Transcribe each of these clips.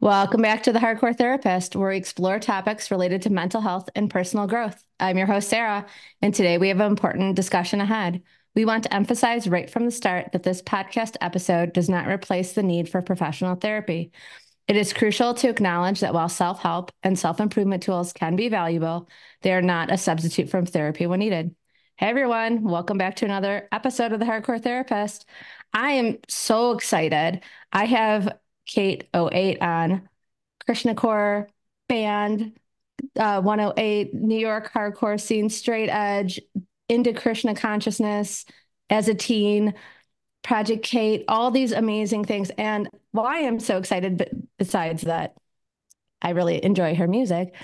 Welcome back to the Hardcore Therapist, where we explore topics related to mental health and personal growth. I'm your host, Sarah, and today we have an important discussion ahead. We want to emphasize right from the start that this podcast episode does not replace the need for professional therapy. It is crucial to acknowledge that while self help and self improvement tools can be valuable, they are not a substitute from therapy when needed. Hey everyone, welcome back to another episode of the Hardcore Therapist. I am so excited. I have Kate 08 on Krishna Core band, uh, 108 New York hardcore scene, straight edge, into Krishna consciousness as a teen, Project Kate, all these amazing things. And why I'm so excited, but besides that, I really enjoy her music.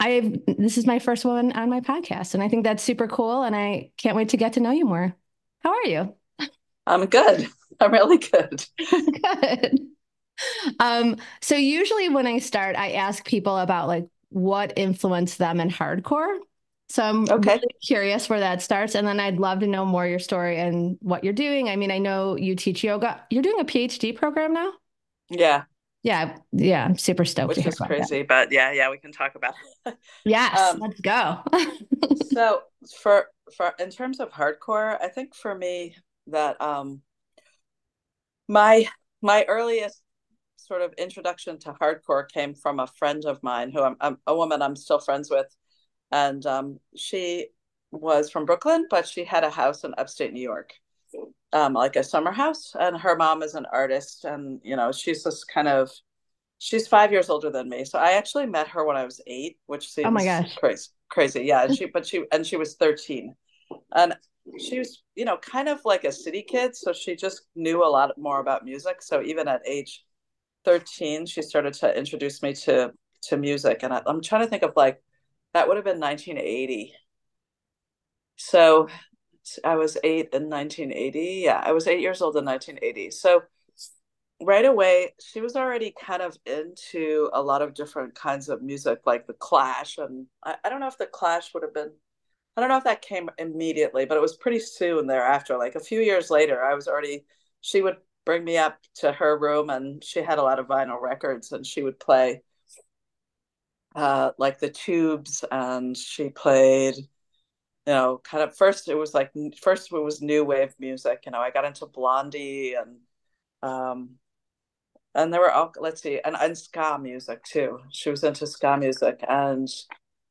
I've this is my first one on my podcast, and I think that's super cool. And I can't wait to get to know you more. How are you? I'm good. I'm really good. good. Um, so usually when I start, I ask people about like what influenced them in hardcore. So I'm okay. really curious where that starts. And then I'd love to know more your story and what you're doing. I mean, I know you teach yoga. You're doing a PhD program now? Yeah. Yeah. Yeah. I'm super stoked. Which is crazy. That. But yeah, yeah, we can talk about it. yes. Um, let's go. so for for in terms of hardcore, I think for me that um my my earliest sort of introduction to hardcore came from a friend of mine who I'm, I'm a woman I'm still friends with and um, she was from Brooklyn, but she had a house in upstate New York, um, like a summer house. And her mom is an artist, and you know, she's this kind of she's five years older than me. So I actually met her when I was eight, which seems oh my gosh crazy, crazy. Yeah, and she but she and she was thirteen, and she was you know kind of like a city kid, so she just knew a lot more about music. So even at age thirteen, she started to introduce me to to music, and I, I'm trying to think of like that would have been 1980. So I was eight in 1980. Yeah, I was eight years old in 1980. So right away, she was already kind of into a lot of different kinds of music, like the Clash. And I, I don't know if the Clash would have been, I don't know if that came immediately, but it was pretty soon thereafter. Like a few years later, I was already, she would bring me up to her room and she had a lot of vinyl records and she would play uh, like the tubes and she played you know kind of first it was like first it was new wave music you know i got into blondie and um and there were all let's see and, and ska music too. She was into ska music and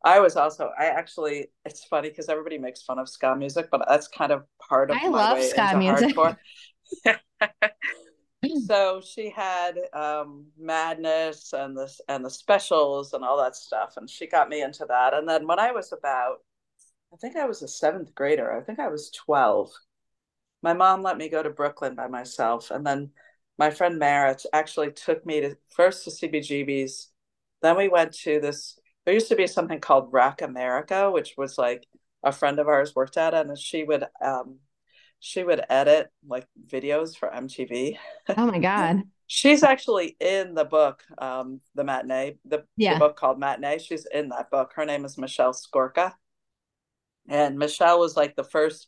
i was also i actually it's funny because everybody makes fun of ska music but that's kind of part of i love ska music so she had um, madness and this and the specials and all that stuff and she got me into that. And then when i was about i think i was a seventh grader i think i was 12 my mom let me go to brooklyn by myself. And then my friend Merritt actually took me to first to cbgb's then we went to this there used to be something called rock america which was like a friend of ours worked at and she would um, she would edit like videos for MTV. Oh my god. She's actually in the book, um, the matinee, the, yeah. the book called Matinee. She's in that book. Her name is Michelle Skorka. And Michelle was like the first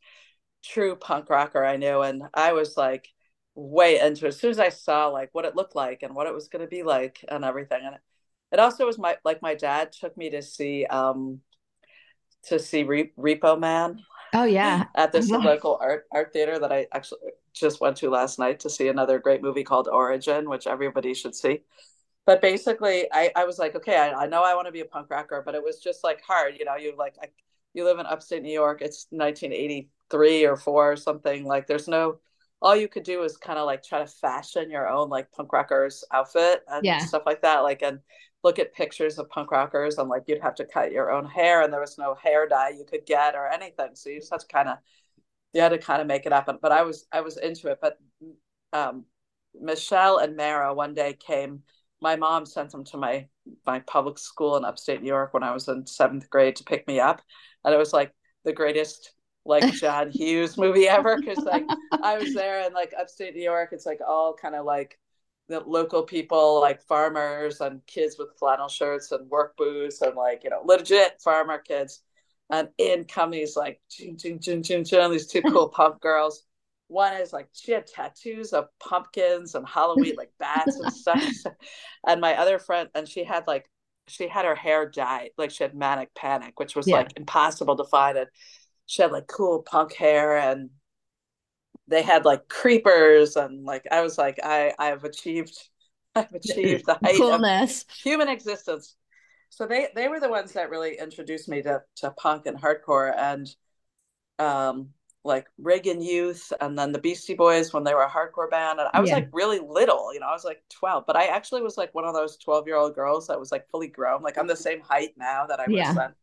true punk rocker I knew. And I was like way into it. As soon as I saw like what it looked like and what it was going to be like and everything. And it, it also was my, like my dad took me to see, um, to see Re- Repo Man Oh yeah. At this local art art theater that I actually just went to last night to see another great movie called Origin, which everybody should see. But basically, I, I was like, okay, I, I know I want to be a punk rocker, but it was just like hard, you know. You like, I, you live in upstate New York. It's 1983 or four or something. Like, there's no, all you could do is kind of like try to fashion your own like punk rockers outfit and yeah. stuff like that. Like, and look at pictures of punk rockers and like you'd have to cut your own hair and there was no hair dye you could get or anything. So you just had to kind of you had to kind of make it up but i was i was into it. But um, michelle and mara one day came my mom sent them to my my public school in upstate new york when i was in seventh grade to pick me up. And it was like the greatest like john hughes movie ever because like i was there in like upstate new york. It's like all kind of like the local people like farmers and kids with flannel shirts and work boots and like you know legit farmer kids and in come these like ching, ching, ching, ching, ching, these two cool punk girls one is like she had tattoos of pumpkins and Halloween, like bats and stuff. And my other friend, and she had like she had her hair dyed, like she had manic panic, which was yeah. like impossible to find. And she had like cool punk hair, and they had like creepers, and like I was like, I I have achieved, I've achieved the height Coolness. of human existence. So they they were the ones that really introduced me to to punk and hardcore, and um like Reagan Youth and then the Beastie Boys when they were a hardcore band. And I was yeah. like really little, you know, I was like 12, but I actually was like one of those 12 year old girls that was like fully grown. Like I'm the same height now that I was yeah. then.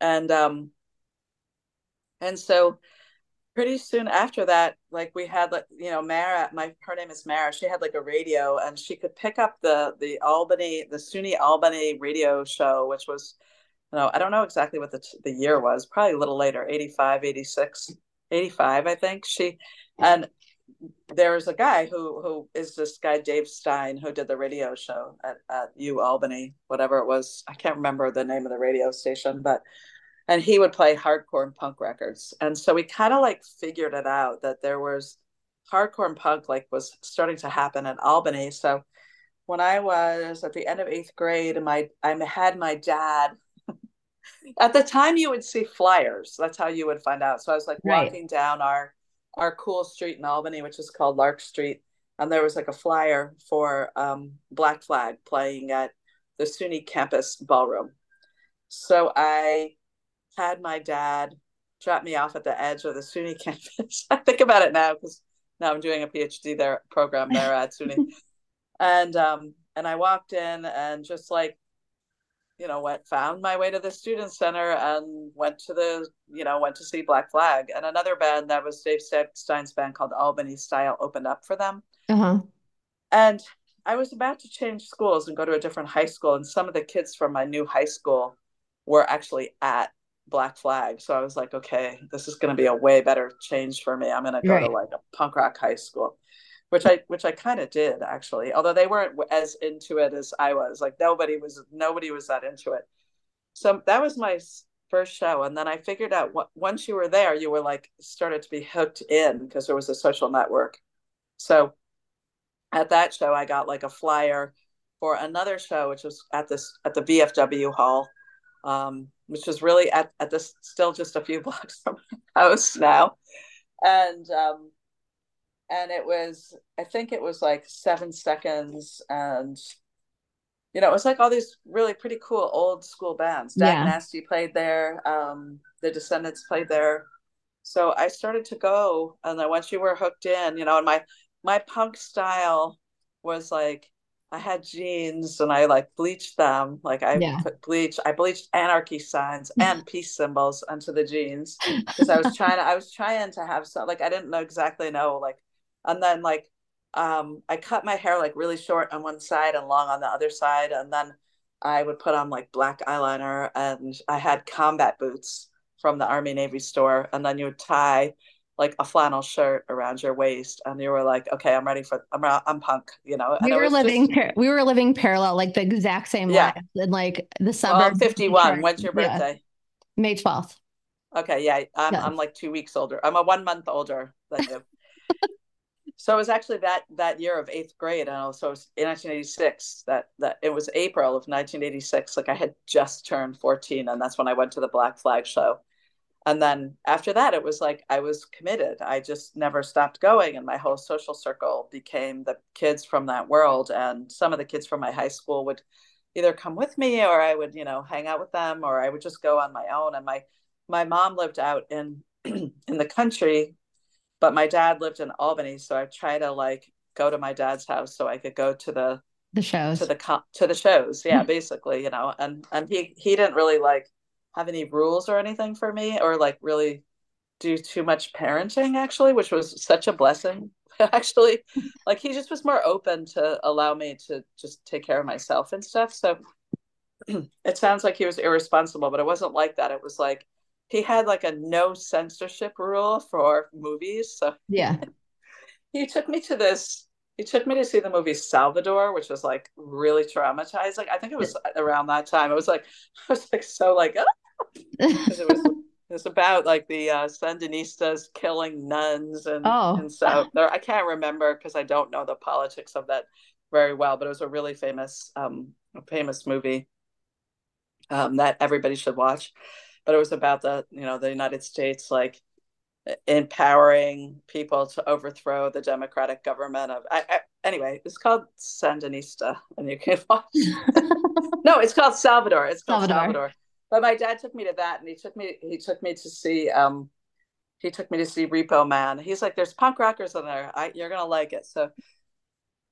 And, um, and so pretty soon after that, like we had like, you know, Mara, my, her name is Mara. She had like a radio and she could pick up the, the Albany, the SUNY Albany radio show, which was, you know, I don't know exactly what the the year was. Probably a little later, 85, 86, 85, I think. She and there was a guy who who is this guy Dave Stein who did the radio show at at U Albany, whatever it was. I can't remember the name of the radio station, but and he would play hardcore and punk records. And so we kind of like figured it out that there was hardcore and punk like was starting to happen in Albany. So when I was at the end of eighth grade, and my I had my dad at the time you would see flyers that's how you would find out so i was like right. walking down our our cool street in albany which is called lark street and there was like a flyer for um, black flag playing at the suny campus ballroom so i had my dad drop me off at the edge of the suny campus. I think about it now because now i'm doing a phd there program there at suny. And um and i walked in and just like you know went found my way to the student center and went to the you know went to see black flag. And another band that was dave stein's band called albany style opened up for them. Uh-huh. and i was about to change schools and go to a different high school. And some of the kids from my new high school were actually at black flag so i was like okay this is going to be a way better change for me i'm going to go right. to like a punk rock high school which I which I kind of did actually, although they weren't as into it as I was. Like nobody was nobody was that into it. So that was my first show, and then I figured out what, once you were there, you were like started to be hooked in because there was a social network. So at that show, I got like a flyer for another show, which was at this at the VFW hall, um, which was really at at this still just a few blocks from my house now, and um, and it was i think it was like seven seconds and you know it was like all these really pretty cool old school bands. Dag yeah. nasty played there um the Descendents played there. So i started to go and then once you were hooked in you know and my my punk style was like I had jeans and I like bleached them. Like I yeah. put bleach, I bleached anarchy signs and peace symbols onto the jeans because I was trying to, I was trying to have some, like, I didn't know exactly know like and then like um i cut my hair like really short on one side and long on the other side and then i would put on like black eyeliner and i had combat boots from the army navy store and then you would tie like a flannel shirt around your waist and you were like okay i'm ready for i'm, I'm punk you know? And we were living just, par- we were living parallel like the exact same yeah. life in like the suburbs well, 51 when's your birthday? Yeah. may 12th okay yeah I'm, yeah. I'm like two weeks older. I'm a one month older than you. So it was actually that that year of eighth grade and so it was in 1986 that that it was april of 1986 like i had just turned 14 and that's when i went to the black flag show and then after that it was like i was committed. I just never stopped going and my whole social circle became the kids from that world. And some of the kids from my high school would either come with me or i would you know hang out with them or i would just go on my own. And my my mom lived out in in the country but my dad lived in Albany, so I try to like go to my dad's house so I could go to the the shows. to the to the shows. Yeah, mm-hmm. basically, you know, and and he he didn't really like have any rules or anything for me or like really do too much parenting actually, which was such a blessing. actually, like he just was more open to allow me to just take care of myself and stuff. So it sounds like he was irresponsible, but it wasn't like that. It was like he had like a no censorship rule for movies. So yeah, he took me to this. He took me to see the movie Salvador, which was like really traumatizing. I think it was around that time. It was like I was like so like oh. It was It's about like the uh, Sandinistas killing nuns and Oh, and so there. I can't remember because I don't know the politics of that very well, but it was a really famous um famous movie um that everybody should watch. But it was about the you know the United States like empowering people to overthrow the democratic government of I, I, anyway it's called sandinista and you can watch no it's called salvador it's called salvador. salvador. But my dad took me to that and he took me he took me to see um he took me to see repo man he's like there's punk rockers in there I, you're gonna like it so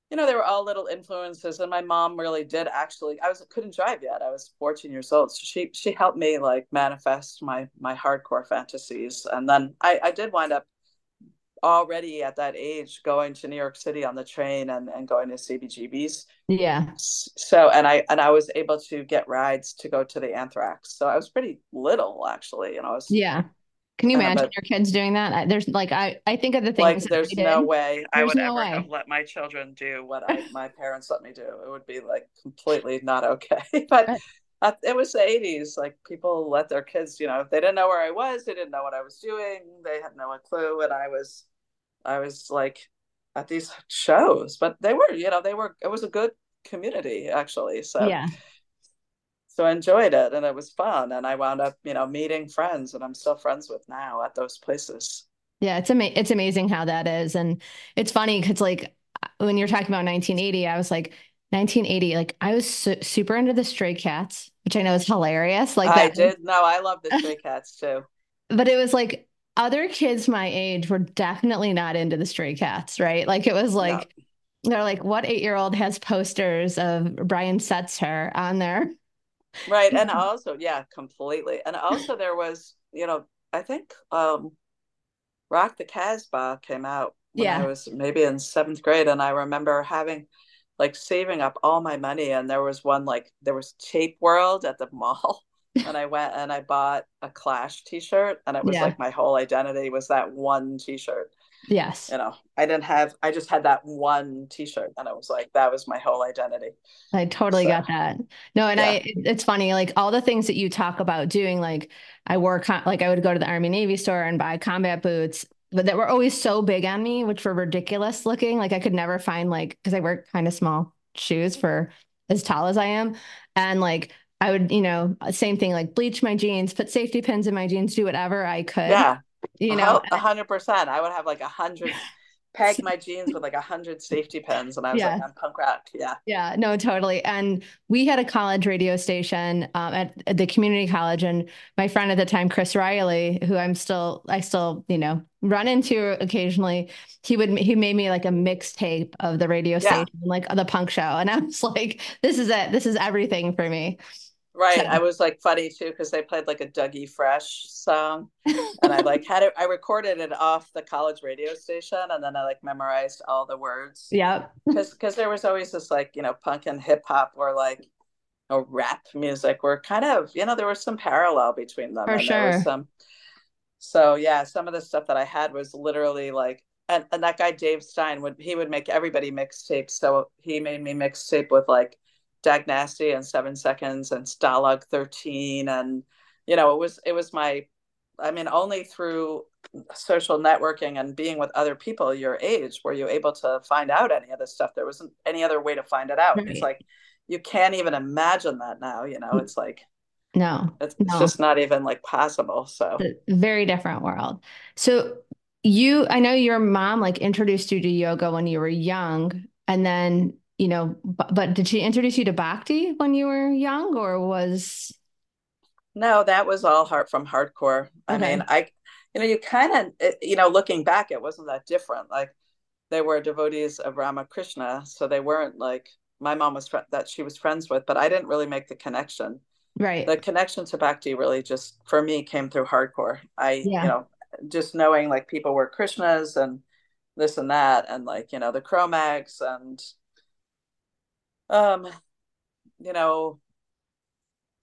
you know, they were all little influences. And my mom really did actually, I was couldn't drive yet. I was 14 years old. So she she helped me like manifest my my hardcore fantasies. And then I, I did wind up already at that age going to New York City on the train and, and going to CBGB's. Yeah. So and I and I was able to get rides to go to the Anthrax. So I was pretty little actually. You know, I was yeah. Can you imagine your kids doing that? There's like I I think of the things. Like there's no way there's I would no ever let my children do what I, my parents let me do. It would be like completely not okay. but uh, it was the 80s. Like people let their kids, you know, if they didn't know where I was, they didn't know what I was doing, they had no clue, and I was, I was like at these shows. But they were, you know, they were. It was a good community actually. So yeah so I enjoyed it and it was fun. And I wound up, you know, meeting friends and I'm still friends with now at those places. Yeah, it's ama- it's amazing how that is. And it's funny because like uh, when you're talking about 1980, I was like, 1980, like I was su- super into the Stray Cats, which I know is hilarious. Like I did. No, I love the Stray Cats too. But it was like other kids my age were definitely not into the Stray Cats, right? Like it was like no. they're like, what eight year old has posters of Brian Setzer on there? right and also yeah completely and also there was you know i think um rock the casbah came out when yeah. i was maybe in seventh grade and i remember having like saving up all my money and there was one like there was tape world at the mall and i went and i bought a clash t-shirt and it was yeah. like my whole identity was that one t-shirt Yes. You know, I didn't have, I just had that one t shirt and it was like, that was my whole identity. I totally so, got that. No, and yeah. I, it's funny, like all the things that you talk about doing, like I wore, like I would go to the Army Navy store and buy combat boots, but that were always so big on me, which were ridiculous looking. Like I could never find, like, because I wear kind of small shoes for as tall as I am. And like, I would, you know, same thing, like bleach my jeans, put safety pins in my jeans, do whatever I could. Yeah you know a hundred percent i would have like a hundred peg my jeans with like a hundred safety pins and i was yeah. like i'm punk rock yeah yeah no totally and we had a college radio station um, at, at, the community college and my friend at the time chris riley who i'm still i still you know run into occasionally he would he made me like a mixtape of the radio yeah. station like the punk show and i was like this is it this is everything for me Right. I was like funny too because they played like a Dougie Fresh song, and I like had it. I recorded it off the college radio station, and then I like memorized all the words. Yeah. Because there was always this like you know punk and hip hop or like or rap music were kind of you know there was some parallel between them. For and sure. Some, so yeah, some of the stuff that I had was literally like and, and that guy Dave Stein would he would make everybody mixtapes. So he made me mixtape with like Dag Nasty and Seven Seconds and Stalag 13 and you know it was it was my I mean only through social networking and being with other people your age were you able to find out any of this stuff. There wasn't any other way to find it out. Right. it's like you can't even imagine that now you know it's like no. it's, it's no. just not even like possible so. Very different world. So you i know your mom like introduced you to yoga when you were young and then you know, but, but did she introduce you to bhakti when you were young or was no that was all hard from hardcore. Okay. i mean i you know you kind of you know looking back it wasn't that different. Like they were devotees of ramakrishna so they weren't like my mom was fr- that she was friends with but i didn't really make the connection. Right. The connection to bhakti really just for me came through hardcore. I yeah. you know just knowing like people were krishnas and this and that and like you know the Cro-Mags and um you know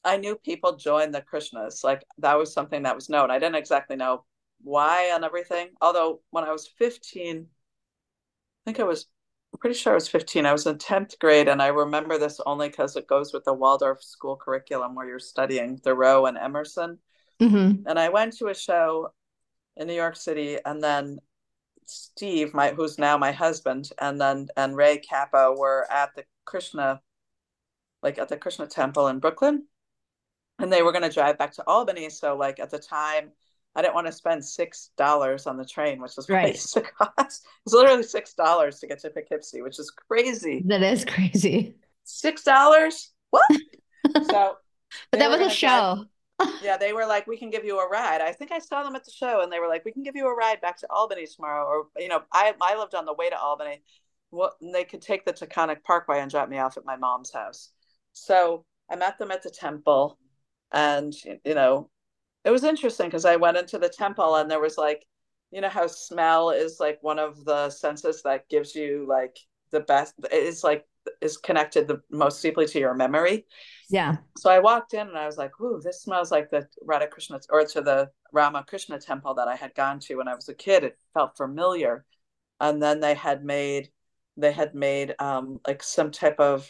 i knew people joined the krishnas like that was something that was known i didn't exactly know why and everything although when i was 15 i think i was I'm pretty sure i was 15 i was in 10th grade and i remember this only because it goes with the waldorf school curriculum where you're studying thoreau and emerson Mm-hmm. And I went to a show in New York City, and then Steve, my who's now my husband, and then and Ray Cappo were at the Krishna, like at the Krishna temple in Brooklyn, and they were going to drive back to Albany. So like at the time, I didn't want to spend six dollars on the train, which was right. It's literally six dollars to get to Poughkeepsie, which is crazy. That is crazy. Six dollars? What? so, but that was a show. yeah, they were like, "We can give you a ride." I think I saw them at the show, and they were like, "We can give you a ride back to Albany tomorrow." Or you know, I I lived on the way to Albany. Well, they could take the Taconic Parkway and drop me off at my mom's house. So I met them at the temple, and you know, it was interesting because I went into the temple, and there was like, you know, how smell is like one of the senses that gives you like the best. It's like is connected the most deeply to your memory. Yeah. So I walked in and I was like, "Ooh, this smells like the Radha Krishna or to the Ramakrishna temple that I had gone to when I was a kid. It felt familiar." And then they had made they had made um like some type of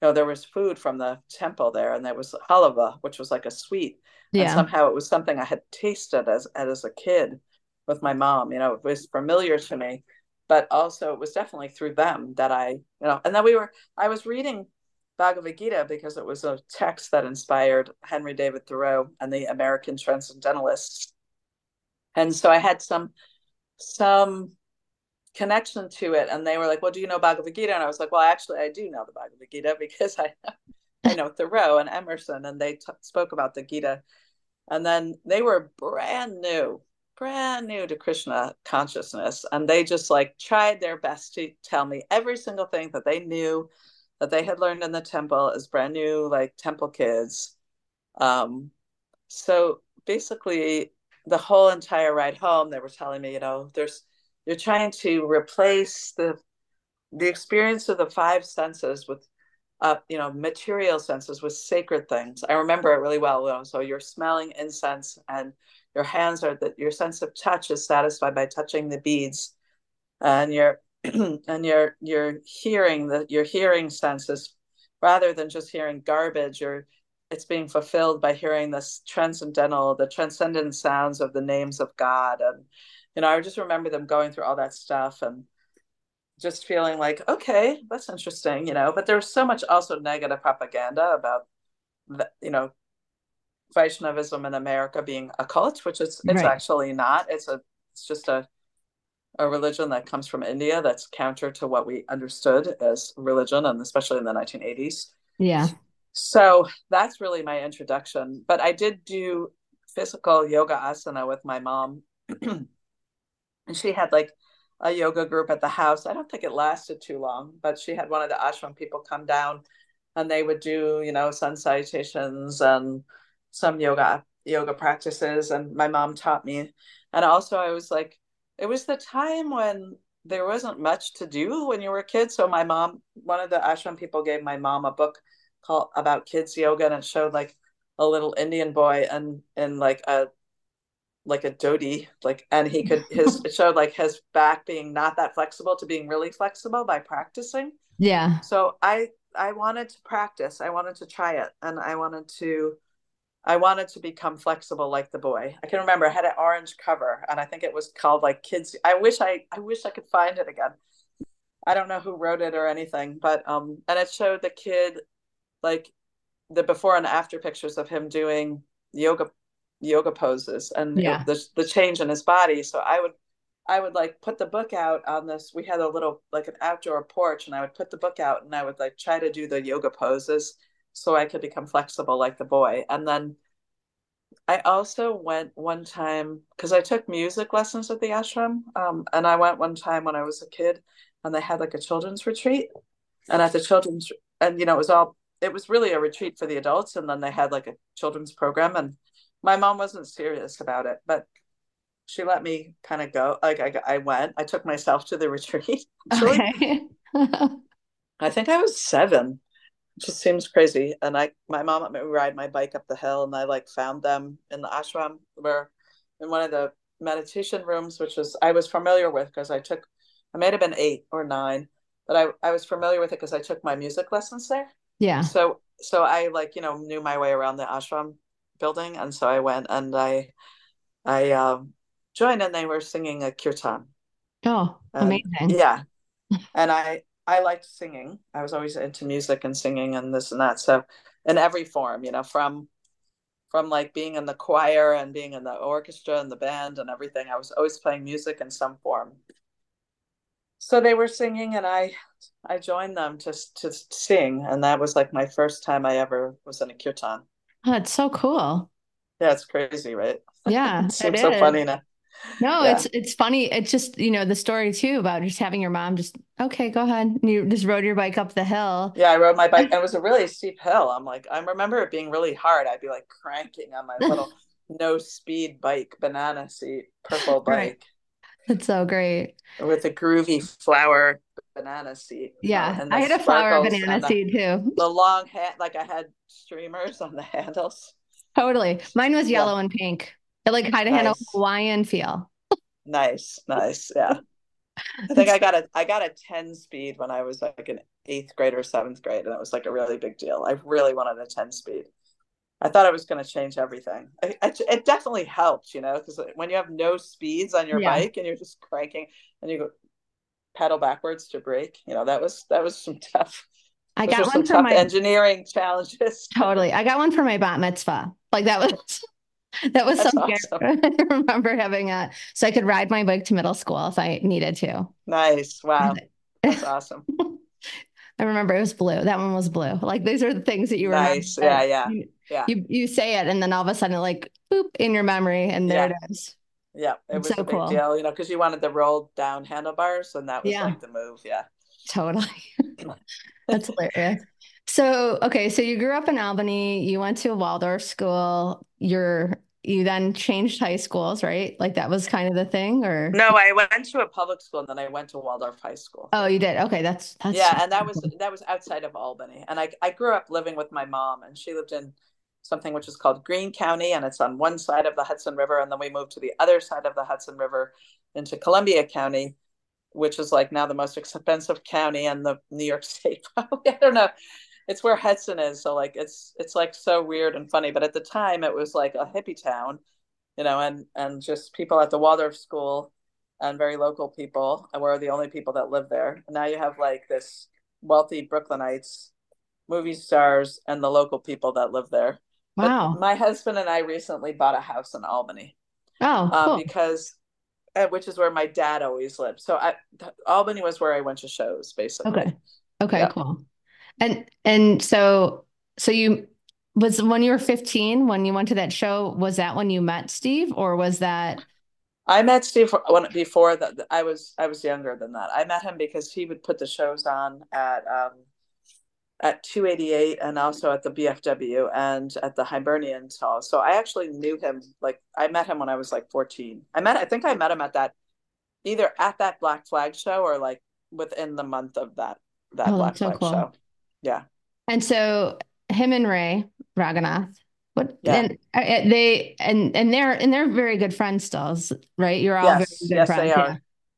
you know there was food from the temple there and there was halava which was like a sweet yeah. and somehow it was something i had tasted as as a kid with my mom you know it was familiar to me but also it was definitely through them that I, you know, and then we were, I was reading Bhagavad Gita because it was a text that inspired Henry David Thoreau and the American Transcendentalists. And so I had some, some connection to it. And they were like, well, do you know Bhagavad Gita? And I was like, well, actually, I do know the Bhagavad Gita because I, I know Thoreau and Emerson, and they t- spoke about the Gita. And then they were brand new brand new to Krishna consciousness. And they just like tried their best to tell me every single thing that they knew that they had learned in the temple as brand new, like temple kids. Um, so basically, the whole entire ride home, they were telling me, you know, there's you're trying to replace the the experience of the five senses with uh, you know, material senses with sacred things. I remember it really well. So you're smelling incense and your hands are that your sense of touch is satisfied by touching the beads and your and your your hearing the your hearing senses rather than just hearing garbage or it's being fulfilled by hearing this transcendental the transcendent sounds of the names of god and you know i just remember them going through all that stuff and just feeling like okay that's interesting you know but there's so much also negative propaganda about the, you know Vaishnavism in America being a cult, which is it's right. actually not. It's a it's just a a religion that comes from India that's counter to what we understood as religion, and especially in the 1980s. Yeah. So that's really my introduction. But I did do physical yoga asana with my mom, and she had like a yoga group at the house. I don't think it lasted too long, but she had one of the ashram people come down, and they would do you know sun salutations and some yoga yoga practices. And my mom taught me. And also i was like it was the time when there wasn't much to do when you were a kid. So my mom one of the ashram people gave my mom a book called about kids yoga and it showed like a little indian boy and in like a like a dhoti like and he could his it showed like his back being not that flexible to being really flexible by practicing yeah so i i wanted to practice i wanted to try it and i wanted to I wanted to become flexible like the boy. I can remember I had an orange cover and I think it was called like kids. I wish I I wish I could find it again. I don't know who wrote it or anything, but um and it showed the kid like the before and after pictures of him doing yoga yoga poses and yeah. the the change in his body. So I would I would like put the book out on this. We had a little like an outdoor porch, and I would put the book out and I would like try to do the yoga poses so I could become flexible like the boy. And then I also went one time because I took music lessons at the ashram. Um, and I went one time when I was a kid and they had like a children's retreat. And at the children's, and you know, it was all, it was really a retreat for the adults. And then they had like a children's program. And my mom wasn't serious about it, but she let me kind of go. Like I, I went, I took myself to the retreat. Okay. I think I was seven It just seems crazy. And I, my mom let me ride my bike up the hill, and I like found them in the ashram, where in one of the meditation rooms, which was I was familiar with because I took, I may have been eight or nine, but I I was familiar with it because I took my music lessons there. Yeah. So so I like you know knew my way around the ashram building, and so I went and I I um, joined, and they were singing a kirtan. Oh, amazing! And, yeah, and I I liked singing. I was always into music and singing and this and that. So in every form, you know, from from like being in the choir and being in the orchestra and the band and everything, I was always playing music in some form. So they were singing and I I joined them to to sing and that was like my first time I ever was in a kirtan. Oh, it's so cool. Yeah, it's crazy, right? Yeah, it seems so funny now. No, yeah. it's it's funny. It's just you know the story too about just having your mom just okay, go ahead. And you just rode your bike up the hill. Yeah, I rode my bike. It was a really steep hill. I'm like, I remember it being really hard. I'd be like cranking on my little no speed bike, banana seat, purple bike. Right. That's so great. With a groovy flower banana seed. Yeah, I had a flower banana seat too. The long hat, like I had streamers on the handles. Totally. Mine was yellow yeah. and pink. It like kind of nice. had a Hawaiian feel. nice, nice. Yeah. I think I got a I got a 10 speed when I was like an eighth grade or seventh grade, and it was like a really big deal. I really wanted a 10 speed. I thought it was going to change everything. I, I, it definitely helped, you know, because when you have no speeds on your yeah. bike and you're just cranking and you go pedal backwards to brake, you know, that was that was some tough. I got one for my engineering challenges. Totally, I got one for my bat mitzvah. Like that was that was That's something awesome. I remember having a so I could ride my bike to middle school if I needed to. Nice. Wow. That's awesome. I remember it was blue. That one was blue. Like these are the things that you remember. Nice. Yeah, yeah. You, yeah. You you say it and then all of a sudden like boop in your memory and there yeah. it is. Yeah. It was so a big cool. deal, you know, because you wanted the roll down handlebars and that was yeah. like the move. Yeah. Totally. That's hilarious. So, okay, so you grew up in Albany, you went to a Waldorf school, you're you then changed high schools, right? Like that was kind of the thing or No, I went to a public school and then I went to Waldorf High School. Oh, you did. Okay, that's that's Yeah, and that was that was outside of Albany. And I I grew up living with my mom and she lived in something which is called Greene County and it's on one side of the Hudson River and then we moved to the other side of the Hudson River into Columbia County which is like now the most expensive county in the New York State. I don't know it's where Hudson is. So like it's it's like so weird and funny. But at the time it was like a hippie town, you know, and and just people at the Waldorf school and very local people and were the only people that lived there. And now you have like this wealthy Brooklynites, movie stars, and the local people that live there. Wow. But my husband and I recently bought a house in Albany. Oh, um, cool. um, because uh, which is where my dad always lived. So I, Albany was where I went to shows, basically. Okay. Okay. Yeah. Cool. And and so so you was when you were 15 when you went to that show was that when you met Steve or was that I met Steve when before that I was I was younger than that. I met him because he would put the shows on at um at 288 and also at the VFW and at the Hibernian Hall. So I actually knew him like I met him when I was like 14. I met I think I met him at that either at that Black Flag show or like within the month of that that oh, Black Flag cool. show. Yeah. And so him and Ray Raghunath, what yeah. and uh, they and and they're and they're very good friends still, right? You're all yes. very good yes, friends. They are.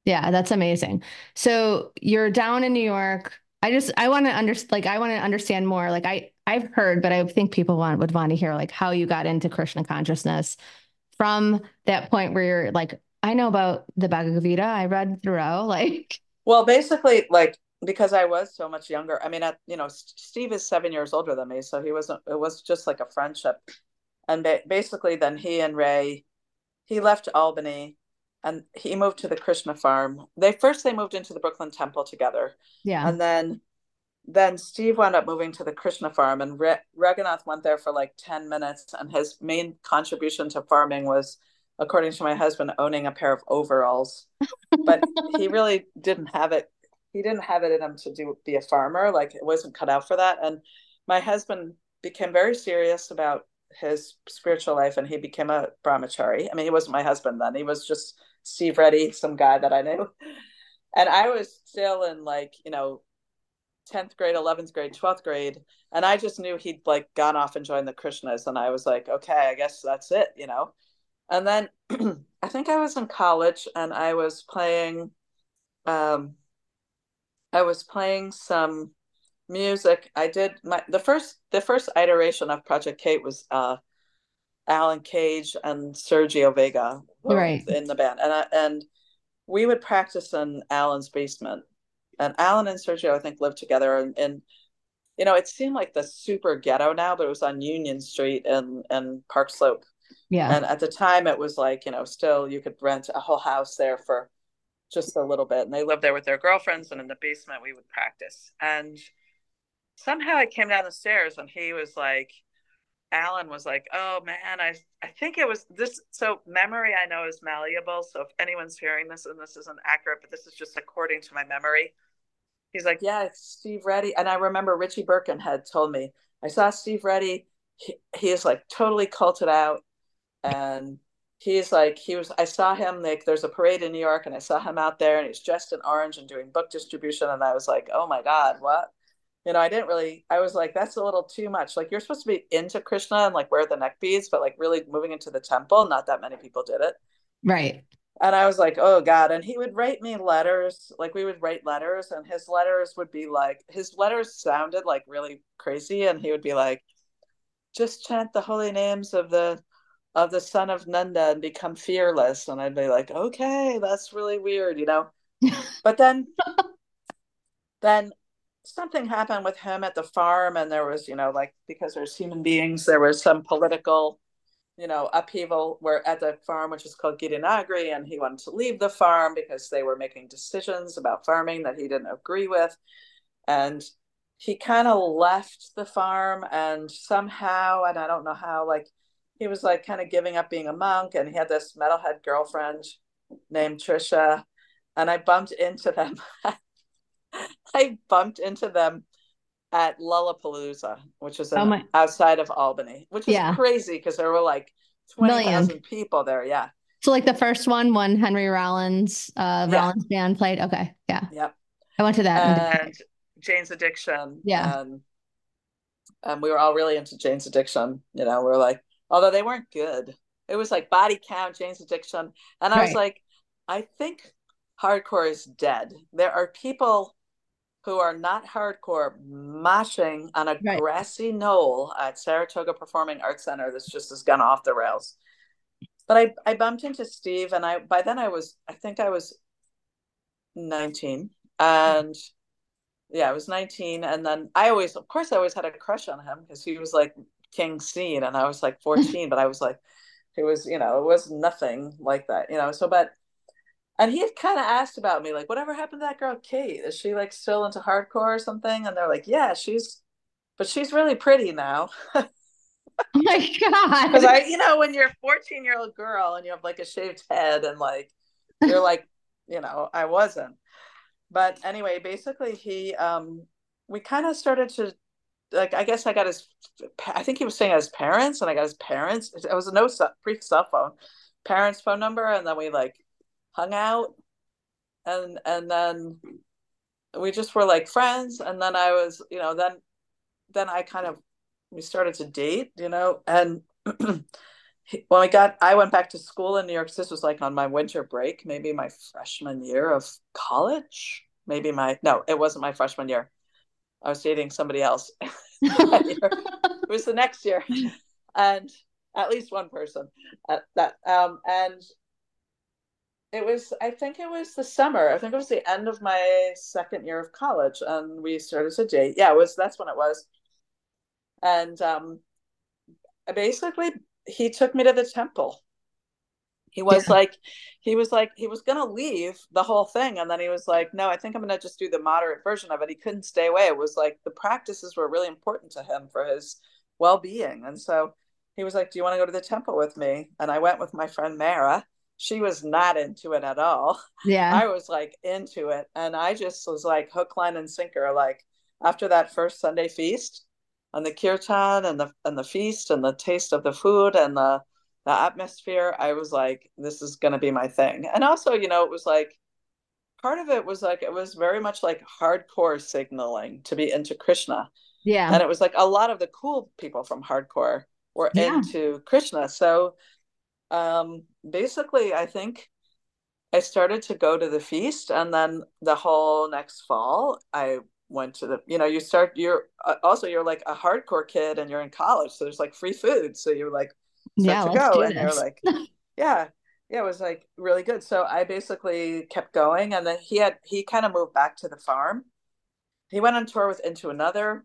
Yeah. yeah, that's amazing. So you're down in New York. I just I want to understand like I want to understand more. Like I I've heard, but I think people want would want to hear like how you got into Krishna consciousness from that point where you're like, I know about the Bhagavad Gita. I read Thoreau. Like well, basically, like because I was so much younger. I mean, at, you know, Steve is seven years older than me, so he wasn't. It was just like a friendship, and ba- basically, then he and Ray, he left Albany, and he moved to the Krishna farm. They first they moved into the Brooklyn Temple together, yeah, and then then Steve wound up moving to the Krishna farm, and Re- Raghunath went there for like ten minutes, and his main contribution to farming was, according to my husband, owning a pair of overalls. but he really didn't have it he didn't have it in him to do be a farmer. Like it wasn't cut out for that. And my husband became very serious about his spiritual life and he became a brahmachari. I mean, he wasn't my husband then. He was just Steve Reddy, some guy that I knew. And I was still in like, you know, 10th grade, 11th grade, 12th grade. And I just knew he'd like gone off and joined the Krishnas. And I was like, okay, I guess that's it, you know? And then I think I was in college and I was playing um, I was playing some music. I did my the first the first iteration of Project Kate was uh Alan Cage and Sergio Vega right in the band, and I, and we would practice in Alan's basement. And Alan and Sergio, I think, lived together, and, and you know, it seemed like the super ghetto now, but it was on Union Street and and Park Slope. Yeah. And at the time, it was like you know, still you could rent a whole house there for just a little bit, and they lived there with their girlfriends, and in the basement we would practice. And somehow I came down the stairs, and he was like, Alan was like, "Oh man, I I think it was this." So memory, I know, is malleable. So if anyone's hearing this and this isn't accurate, but this is just according to my memory. He's like, "Yeah, it's Steve Reddy," and I remember Richie Birkenhead told me I saw Steve Reddy. He, he is like totally culted out, and he's like he was. I saw him like there's a parade in New York, and I saw him out there, and he's dressed in orange and doing book distribution, and I was like, "Oh my god, what?" You know, I didn't really, I was like, that's a little too much. Like, you're supposed to be into Krishna and like wear the neck beads, but like really moving into the temple, not that many people did it. Right. And I was like, oh God. And he would write me letters. Like, we would write letters, and his letters would be like, his letters sounded like really crazy. And he would be like, just chant the holy names of the of the son of Nanda and become fearless. And I'd be like, okay, that's really weird, you know. but then then something happened with him at the farm and there was you know like because there's human beings there was some political you know upheaval where at the farm which is called Gita Nagari and he wanted to leave the farm because they were making decisions about farming that he didn't agree with. And he kind of left the farm and somehow and I don't know how like he was like kind of giving up being a monk and he had this metalhead girlfriend named Trisha and I bumped into them I bumped into them at Lollapalooza, which is oh my- outside of Albany, which is yeah. crazy because there were like 20,000 people there. Yeah. So like the first one when Henry Rollins, uh, yeah. Rollins band played. Okay. Yeah. Yep. I went to that. And Jane's Addiction. Yeah. And, and we were all really into Jane's Addiction. You know, we were like, although they weren't good. It was like body count, Jane's Addiction. And I right. was like, I think hardcore is dead. There are people who are not hardcore moshing on a right. grassy knoll at Saratoga Performing Arts Center. This just has gone off the rails. But I, I bumped into Steve, and I by then I was I think I was nineteen, and yeah, I was nineteen, and then I always, of course, I always had a crush on him because he was like King Scene, and I was like fourteen, but I was like, it was you know it was nothing like that, you know. So, but and he had kind of asked about me, like, whatever happened to that girl, Kate? Is she like still into hardcore or something? And they're like, yeah, she's, but she's really pretty now. oh my god! Because I, you know, when you're a 14 year old girl and you have like a shaved head and like you're like, you know, I wasn't. But anyway, basically, he, um, we kind of started to like I guess I got his I think he was saying his parents and I got his parents it was a no pre cell phone parents phone number and then we like hung out and and then we just were like friends and then i was you know then then i kind of we started to date you know and when we got i went back to school in new york this was like on my winter break maybe my freshman year of college maybe my no it wasn't my freshman year. I was dating somebody else. It was the next year. And at least one person at that um and it was i think it was the summer i think it was the end of my second year of college and we started to date. Yeah it was that's when it was. And um basically he took me to the temple. He was yeah. like he was like he was gonna leave the whole thing and then he was like no i think i'm gonna just do the moderate version of it. He couldn't stay away. It was like the practices were really important to him for his well-being and so he was like do you want to go to the temple with me? And i went with my friend mara she was not into it at all. Yeah. I was like into it. And I just was like hook, line, and sinker. Like after that first Sunday feast and the kirtan and the and the feast and the taste of the food and the the atmosphere, I was like, this is gonna be my thing. And also, you know, it was like part of it was like it was very much like hardcore signaling to be into Krishna. Yeah. And it was like a lot of the cool people from hardcore were yeah. into Krishna. So um, basically, I think I started to go to the feast, and then the whole next fall, I went to the. You know, you start. You're uh, also you're like a hardcore kid, and you're in college, so there's like free food. So you're like, yeah, to go and you're like yeah yeah it was like really good so i basically kept going and then he had he kind of moved back to the farm he went on tour with into another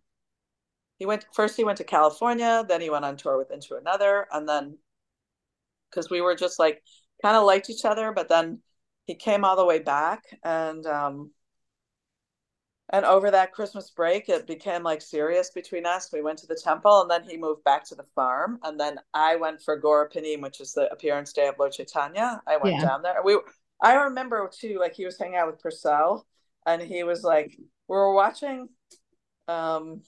he went first he went to california then he went on tour with into another and then because we were just like kind of liked each other but then he came all the way back and um and over that christmas break it became like serious between us. We went to the temple and then he moved back to the farm. And then i went for Gaura Purnima, which is the appearance day of Lo Chaitanya i went Yeah. down there. We i remember too like he was hanging out with Porcell and he was like we were watching um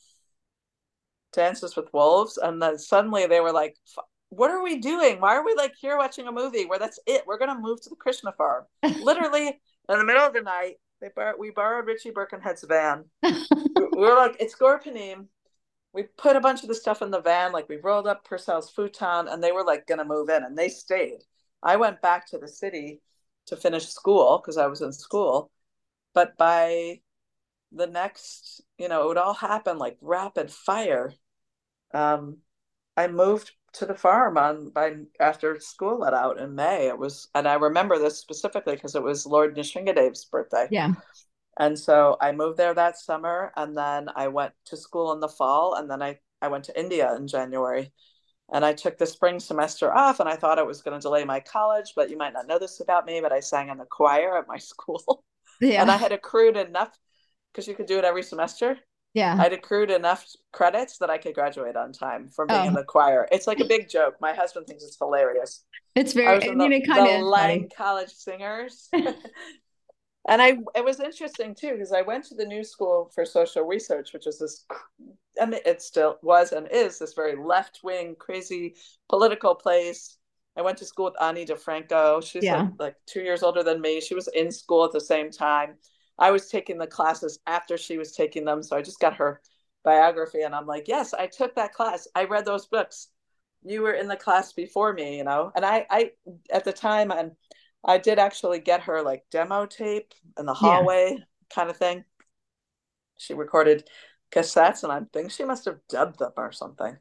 dances with wolves and then suddenly they were like "F- what are we doing? Why are we like here watching a movie where that's it? We're gonna move to the krishna farm. Literally in the middle of the night they bar- we borrowed richie birkenhead's van. We we were like it's Gaura Purnima. we put a bunch of the stuff in the van like we rolled up Porcell's futon and they were like gonna move in and they stayed. I went back to the city to finish school because i was in school. But by the next you know it would all happen like rapid fire. Um i moved to the farm on by after school let out in may. It was and i remember this specifically because it was lord Nrsimhadev's birthday. Yeah. and so i moved there that summer and then i went to school in the fall and then i i went to india in january. And i took the spring semester off and i thought it was going to delay my college but you might not know this about me but i sang in the choir at my school. Yeah. and i had accrued enough because you could do it every semester yeah. I'd accrued enough credits that I could graduate on time from being Oh. in the choir. It's like a big joke. My husband thinks it's hilarious. it's I very, was I, mean, the, it kind the of funny. College Singers. and I it was interesting too because I went to the New School for Social Research, which is this and it still was and is this very left wing, crazy political place. I went to school with Ani DiFranco. She's Yeah. like, like two years older than me. She was in school at the same time. I was taking the classes after she was taking them. So I just got her biography and I'm like, yes, I took that class. I read those books. You were in the class before me, you know? And I, I at the time and I did actually get her like demo tape in the Yeah. hallway kind of thing. She recorded cassettes and I think she must have dubbed them or something.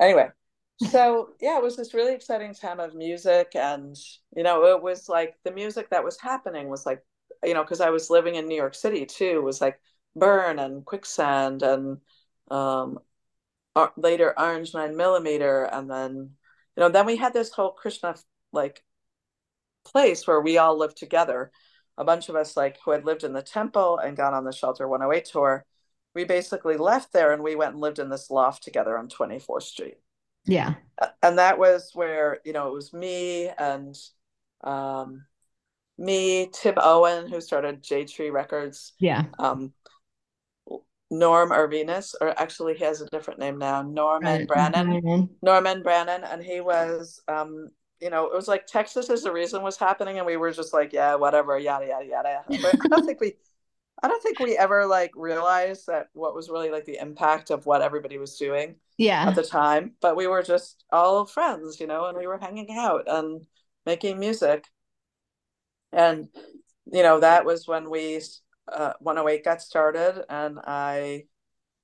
Anyway, so yeah, it was this really exciting time of music and you know, it was like the music that was happening was like you know, because I was living in New York City too, was like Burn and Quicksand and um later Orange Nine Millimeter, and then you know, then we had this whole Krishna like place where we all lived together. A bunch of us like who had lived in the temple and gone on the Shelter 108 tour. We basically left there and we went and lived in this loft together on 24th Street Yeah. and that was where you know it was me and um me tim owen who started Jade Tree records Yeah. um norm Arenas, or actually he has a different name now norman Right. brannon Brannon. norman brannon and he was um you know it was like texas is the reason was happening and we were just like yeah whatever yada yada yada but i don't think we i don't think we ever like realized that what was really like the impact of what everybody was doing Yeah. at the time, but we were just all friends, you know, and we were hanging out and making music. And, you know, that was when we, uh, 108 got started, and I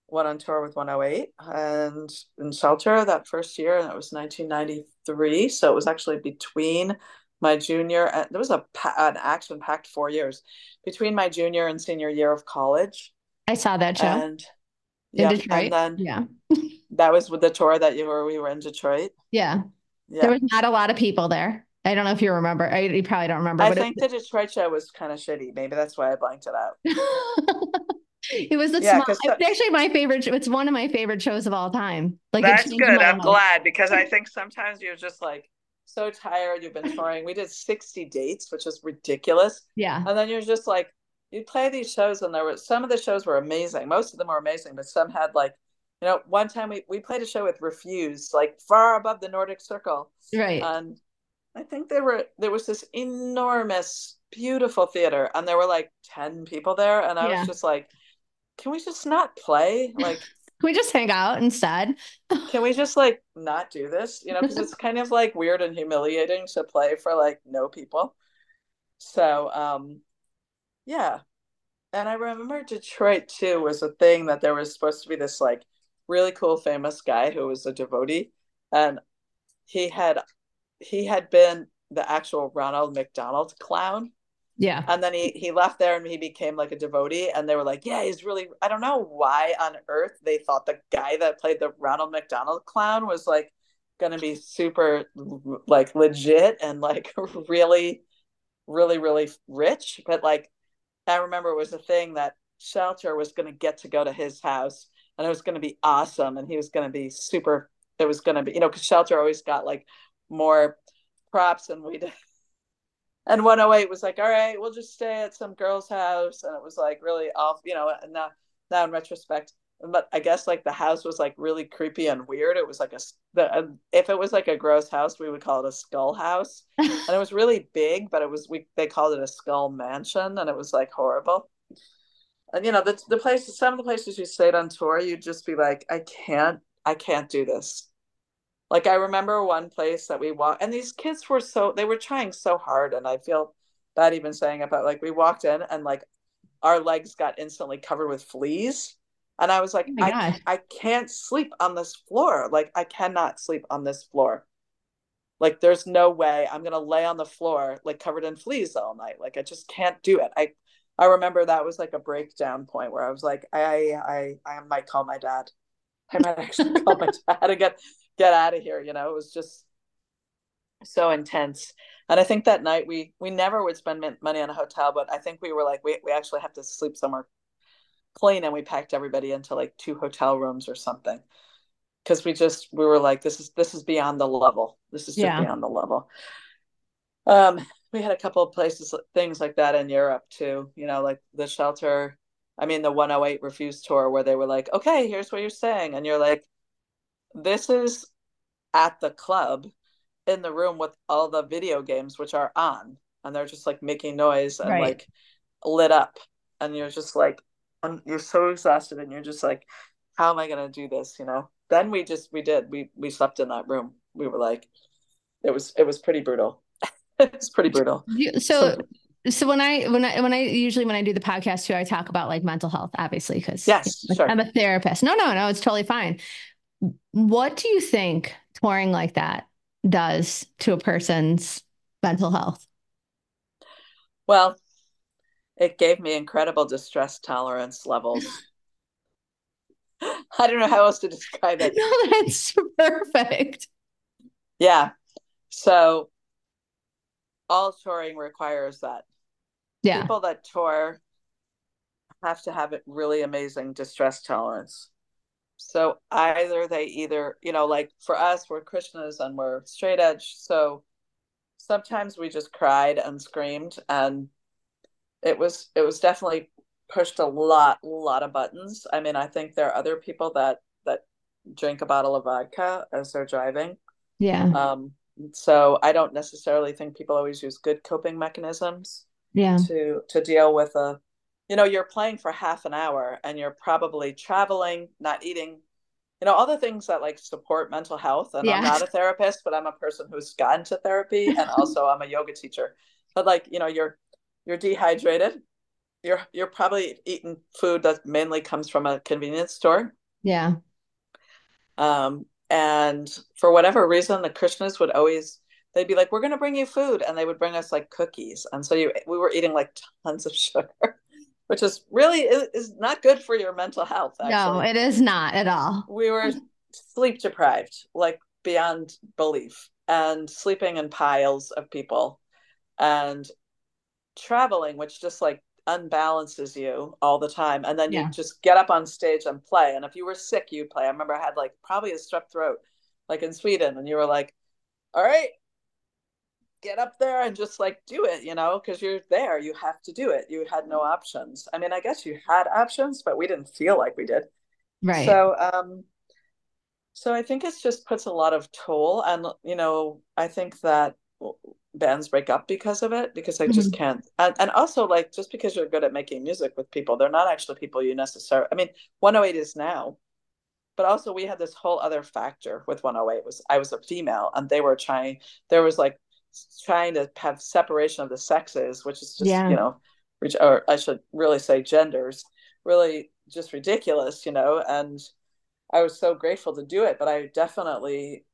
went on tour with 108 and in Shelter that first year, and it was 1993. So it was actually between my junior, and there was a an action packed four years between my junior and senior year of college. I saw that show And in yep, Detroit. and then yeah. that was with the tour that you were we were in Detroit. Yeah. Yeah. There was not a lot of people there. I don't know if you remember. I, you probably don't remember, I think the Detroit show was kind of shitty. Maybe that's why I blanked it out. it, it was the Yeah, small, 'cause it's actually my favorite. It's one of my favorite shows of all time. Like it That's good. I'm glad because I think sometimes you're just like so tired. You've been touring. We did 60 dates, which is ridiculous. Yeah. And then you're just like, you play these shows, and there were some of the shows were amazing. Most of them were amazing, but some had like, you know, one time we, we played a show with Refused, like far above the Nordic Circle. Right. and I think there were there was this enormous, beautiful theater, and there were like ten people there, and I Yeah. was just like, "Can we just not play? Like, Can we just hang out instead? can we just like not do this? You know, because it's kind of like weird and humiliating to play for like no people." So, um, yeah, and I remember Detroit too was a thing that there was supposed to be this like really cool famous guy who was a devotee, and he had he had been the actual Ronald McDonald clown. Yeah. And then he he left there and he became like a devotee and they were like, yeah, he's really I don't know why on earth they thought the guy that played the Ronald McDonald clown was like going to be super like legit and like really really really rich, but like I remember it was a thing that Shelter was going to get to go to his house and it was going to be awesome and he was going to be super it was going to be you know cuz Shelter always got like more props and we did. And 108 was like all right we'll just stay at some girl's house. And it was like really off you know and now now in retrospect. But i guess like the house was like really creepy and weird. It was like a the, if it was like a gross house we would call it a skull house. And it was really big but it was we they called it a skull mansion and it was like horrible. And you know the, the places some of the places you stayed on tour you'd just be like i can't i can't do this like I remember one place that we walked, and these kids were so they were trying so hard, and I feel bad even saying about like we walked in and like our legs got instantly covered with fleas, and I was like, oh I I can't sleep on this floor. Like I cannot sleep on this floor. Like there's no way I'm gonna lay on the floor like covered in fleas all night. Like I just can't do it. I I remember that was like a breakdown point where I was like, I I I might call my dad. I might actually call my dad get get out of here you know? It was just so intense. And i think that night we we never would spend money on a hotel but i think we were like we, we actually have to sleep somewhere clean and we packed everybody into like two hotel rooms or something. Because we just we were like this is this is beyond the level. This is just yeah. beyond the level. Um we had a couple of places things like that in europe too you know like the shelter i mean the 108 Refused tour where they were like okay here's where you're staying. And you're like this is at the club in the room with all the video games which are on and they're just like making noise and right. like lit up and you're just like you're so exhausted and you're just like how am i going to do this you know then we just we did we we slept in that room we were like it was it was pretty brutal it's pretty brutal so so when I when I when I usually when I do the podcast too, I talk about like mental health, obviously, because yes, sure. I'm a therapist. No, no, no, it's totally fine. What do you think touring like that does to a person's mental health? Well, it gave me incredible distress tolerance levels. I don't know how else to describe it. No, that's perfect. Yeah. So all touring requires that. Yeah. People that tour have to have it really amazing distress tolerance. So either they either, you know, like for us, we're Krishnas and we're straight edge. So sometimes we just cried and screamed and it was it was definitely pushed a lot, lot of buttons. I mean, I think there are other people that that drink a bottle of vodka as they're driving. Yeah. Um, so I don't necessarily think people always use good coping mechanisms. Yeah. To to deal with a you know you're playing for half an hour and you're probably traveling not eating you know all the things that like support mental health. And yeah. i'm not a therapist but i'm a person who's gotten to therapy and also i'm a yoga teacher. But like you know you're you're dehydrated. You're you're probably eating food that mainly comes from a convenience store. Yeah. Um and for whatever reason the krishnas would always they'd be like we're going to bring you food and they would bring us like cookies. And so you we were eating like tons of sugar which is really is not good for your mental health. Actually. No, it is not at all. We were sleep deprived, like beyond belief, and sleeping in piles of people, and traveling, which just like unbalances you all the time. And then yeah. you just get up on stage and play. And if you were sick, you'd play. I remember I had like probably a strep throat, like in Sweden, and you were like, "All right, get up there and just like do it, you know, because you're there. You have to do it. You had no options. I mean, I guess you had options, but we didn't feel like we did. Right. So, um, so I think it just puts a lot of toll, and you know, I think that bands break up because of it because they mm-hmm. just can't. And, and also, like, just because you're good at making music with people, they're not actually people you necessarily. I mean, 108 is now, but also we had this whole other factor with 108 was I was a female, and they were trying. There was like trying to have separation of the sexes, which is just yeah. you know, which or I should really say genders, really just ridiculous, you know. And I was so grateful to do it, but I definitely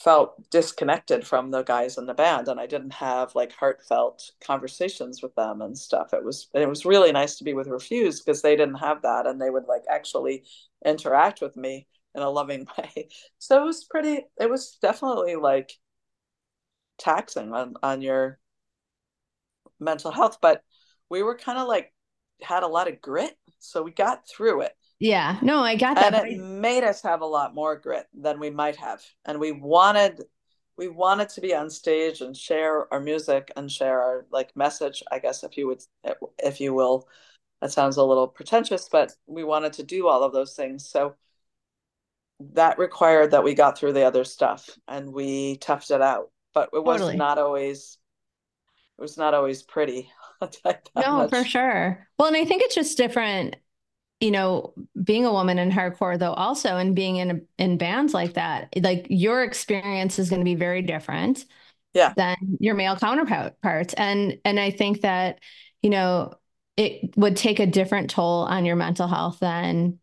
felt disconnected from the guys in the band and I didn't have like heartfelt conversations with them and stuff. It was it was really nice to be with Refused because they didn't have that and they would like actually interact with me in a loving way. So it was pretty it was definitely like taxing on on your mental health, but we were kind of like had a lot of grit, so we got through it. Yeah, no, I got that. And it made us have a lot more grit than we might have. And we wanted we wanted to be on stage and share our music and share our like message, I guess if you would if you will. That sounds a little pretentious, but we wanted to do all of those things. So that required that we got through the other stuff and we toughed it out. But it was totally. not always it was not always pretty. no, much. for sure. Well, and I think it's just different you know, being a woman in hardcore though also and being in in bands like that, like your experience is going to be very different yeah. than your male counterparts. And and I think that, you know, it would take a different toll on your mental health than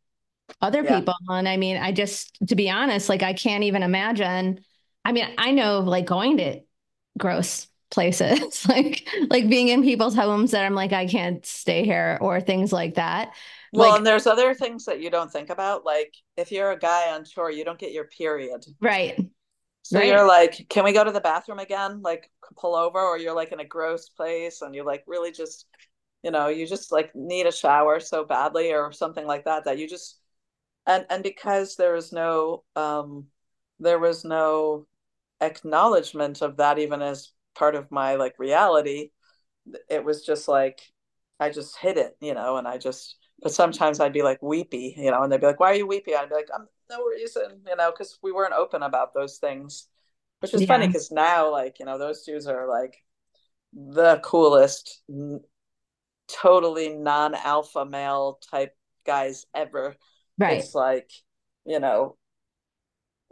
other yeah. people. And I mean, I just to be honest, like I can't even imagine. I mean, I know of like going to gross places, like like being in people's homes that I'm like, I can't stay here or things like that. Well, like, and there's other things that you don't think about. Like if you're a guy on tour, you don't get your period. Right. So right. you're like, can we go to the bathroom again? Like pull over, or you're like in a gross place and you're like really just, you know, you just like need a shower so badly or something like that that you just and and because there was no um there was no acknowledgement of that even as part of my like reality, it was just like I just hid it, you know, and I just but sometimes I'd be like weepy, you know, and they'd be like, "Why are you weepy?" I'd be like, "I'm no reason," you know, because we weren't open about those things, which is yeah. funny because now, like, you know, those dudes are like the coolest, totally non-alpha male type guys ever. Right. It's like, you know,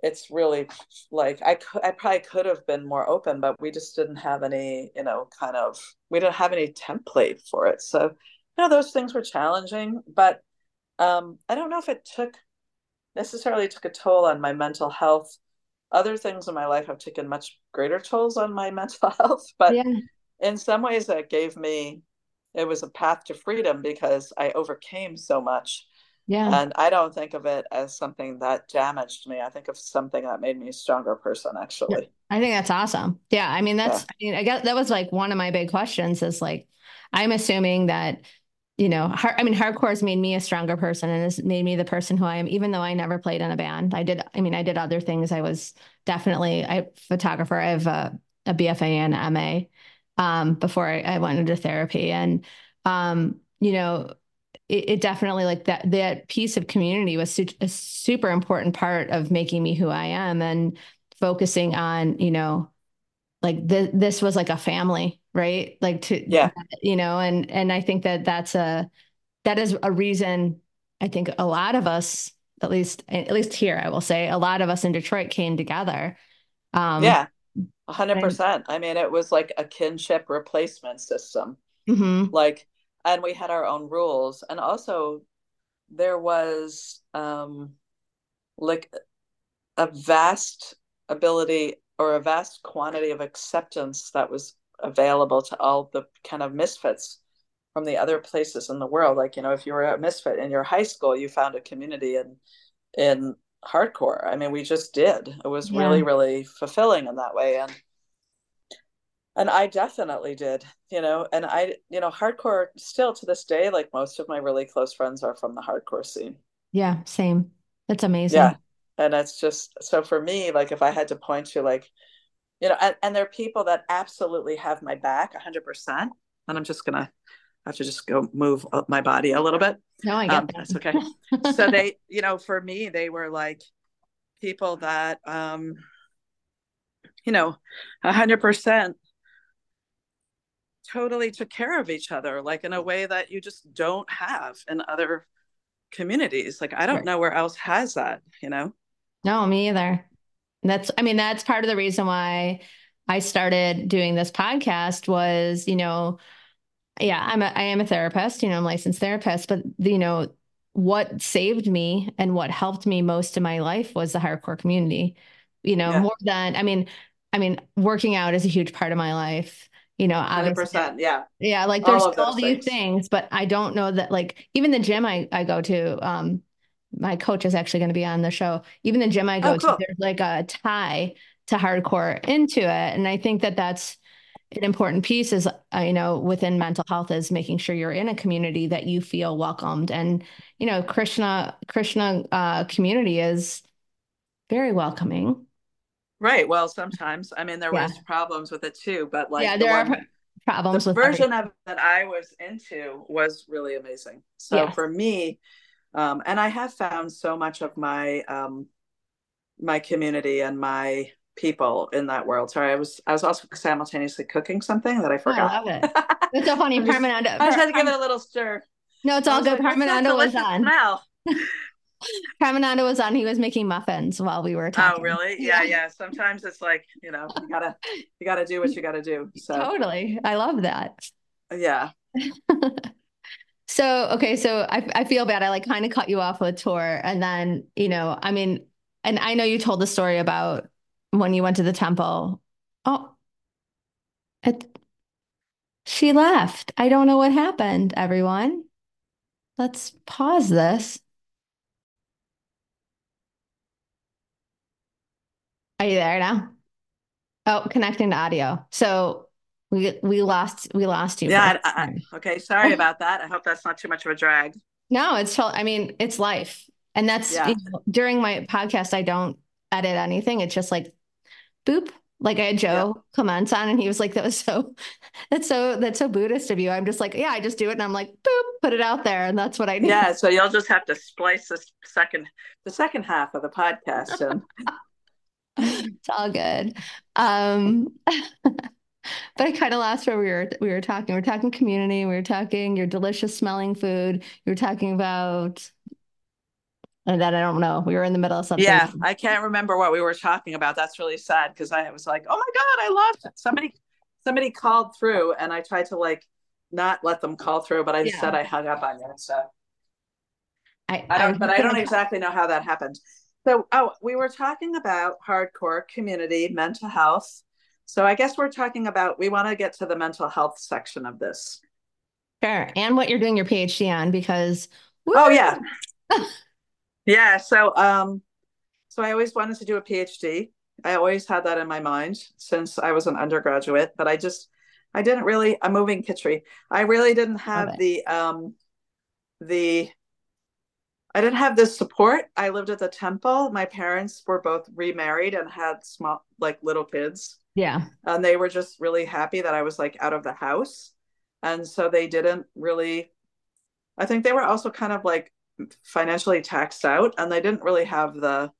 it's really like I I probably could have been more open, but we just didn't have any, you know, kind of we didn't have any template for it. So you know, those things were challenging, but um, I don't know if it took necessarily took a toll on my mental health. Other things in my life have taken much greater tolls on my mental health, but yeah. in some ways, that gave me it was a path to freedom because I overcame so much. Yeah. And I don't think of it as something that damaged me. I think of something that made me a stronger person, actually. I think that's awesome. Yeah. I mean, that's, yeah. I mean, I guess that was like one of my big questions is like, I'm assuming that you know, hard, I mean, hardcore has made me a stronger person and has made me the person who I am, even though I never played in a band. I did, I mean, I did other things. I was definitely a photographer. I have a, a BFA and MA um, before I, I, went into therapy. And, um, you know, it, it, definitely like that, that piece of community was su- a super important part of making me who I am and focusing on, you know, like th- this was like a family right? Like to yeah. you know and and i think that that's a that is a reason i think a lot of us at least at least here i will say a lot of us in detroit came together um yeah. 100% and, i mean it was like a kinship replacement system. Mm-hmm. like and we had our own rules and also there was um like a vast ability or a vast quantity of acceptance that was available to all the kind of misfits from the other places in the world. Like, you know, if you were a misfit in your high school, you found a community in in hardcore. I mean, we just did. It was yeah. really, really fulfilling in that way. And and I definitely did, you know, and I, you know, hardcore still to this day, like most of my really close friends are from the hardcore scene. Yeah, same. That's amazing. Yeah and it's just so for me like if i had to point to like you know and, and there are people that absolutely have my back 100% and i'm just gonna have to just go move my body a little bit no i get um, that. that's okay so they you know for me they were like people that um you know 100% totally took care of each other like in a mm. way that you just don't have in other communities like i don't right. know where else has that you know no, me either. That's, I mean, that's part of the reason why I started doing this podcast was, you know, yeah, I'm a, I am a therapist, you know, I'm a licensed therapist, but you know, what saved me and what helped me most in my life was the hardcore community. you know, yeah. more than, I mean, I mean, working out is a huge part of my life. You know, obviously, 100%, yeah. Yeah. Like there's all, all these things. things, but I don't know that like even the gym I, I go to, um, my coach is actually going to be on the show. Even the gym I go oh, cool. to, there's like a tie to hardcore into it. And I think that that's an important piece is, uh, you know, within mental health is making sure you're in a community that you feel welcomed. And, you know, Krishna, Krishna uh, community is very welcoming. Right. Well, sometimes, I mean, there yeah. was problems with it too, but like, yeah, there the one, are problems. The version everything. of that I was into was really amazing. So yeah. for me, um, and I have found so much of my um, my community and my people in that world. Sorry, I was I was also simultaneously cooking something that I forgot. Oh, I love it. It's so funny. Parmanando. I just had to give it a little stir. No, it's all good. Like, Parmanando was on. Smell. Parmanando was on. He was making muffins while we were oh, talking. Oh, really? Yeah, yeah. Sometimes it's like you know you gotta you gotta do what you gotta do. So totally, I love that. Yeah. so okay, so I I feel bad. I like kind of cut you off with tour, and then you know, I mean, and I know you told the story about when you went to the temple. Oh, it, she left. I don't know what happened, everyone. Let's pause this. Are you there now? Oh, connecting to audio. So we we lost we lost you. Yeah. I, I, okay. Sorry oh. about that. I hope that's not too much of a drag. No, it's. I mean, it's life, and that's yeah. you know, during my podcast. I don't edit anything. It's just like boop. Like I had Joe yeah. comments on, and he was like, "That was so, that's so, that's so Buddhist of you." I'm just like, "Yeah, I just do it," and I'm like, "Boop," put it out there, and that's what I do. Yeah, so you'll just have to splice the second, the second half of the podcast, and it's all good. Um, but I kind of lost where we were. We were talking. We are talking community. We were talking your delicious smelling food. You were talking about and then I don't know. We were in the middle of something. Yeah, I can't remember what we were talking about. That's really sad because I was like, "Oh my god, I lost it." Somebody, somebody called through, and I tried to like not let them call through, but I yeah. said I hung up on you. So I, I don't, I but I don't exactly know how that happened. So, oh, we were talking about hardcore community mental health. So I guess we're talking about we want to get to the mental health section of this. Sure, and what you're doing your PhD on because. Woo! Oh yeah. Yeah. So, um, so I always wanted to do a PhD. I always had that in my mind since I was an undergraduate, but I just, I didn't really, I'm moving Kitchery. I really didn't have the, um, the, I didn't have this support. I lived at the temple. My parents were both remarried and had small, like little kids. Yeah. And they were just really happy that I was like out of the house. And so they didn't really, I think they were also kind of like financially taxed out and they didn't really have the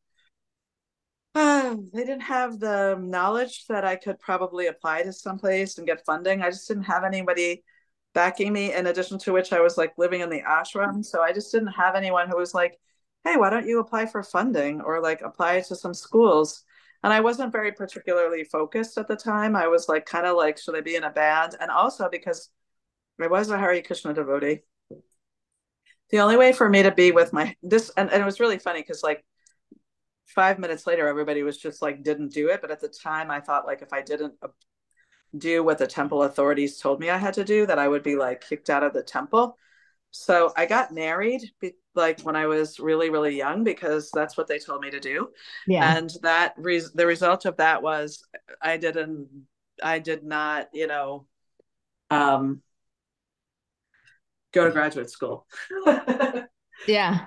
uh, they didn't have the knowledge that I could probably apply to someplace and get funding. I just didn't have anybody backing me. In addition to which, I was like living in the ashram, so I just didn't have anyone who was like, "Hey, why don't you apply for funding or like apply to some schools?" And I wasn't very particularly focused at the time. I was like, kind of like, should I be in a band? And also because I was a Hare Krishna devotee, the only way for me to be with my this and, and it was really funny because like five minutes later everybody was just like didn't do it but at the time i thought like if i didn't do what the temple authorities told me i had to do that i would be like kicked out of the temple so i got married like when i was really really young because that's what they told me to do yeah and that re- the result of that was i didn't i did not you know um go to graduate school. yeah.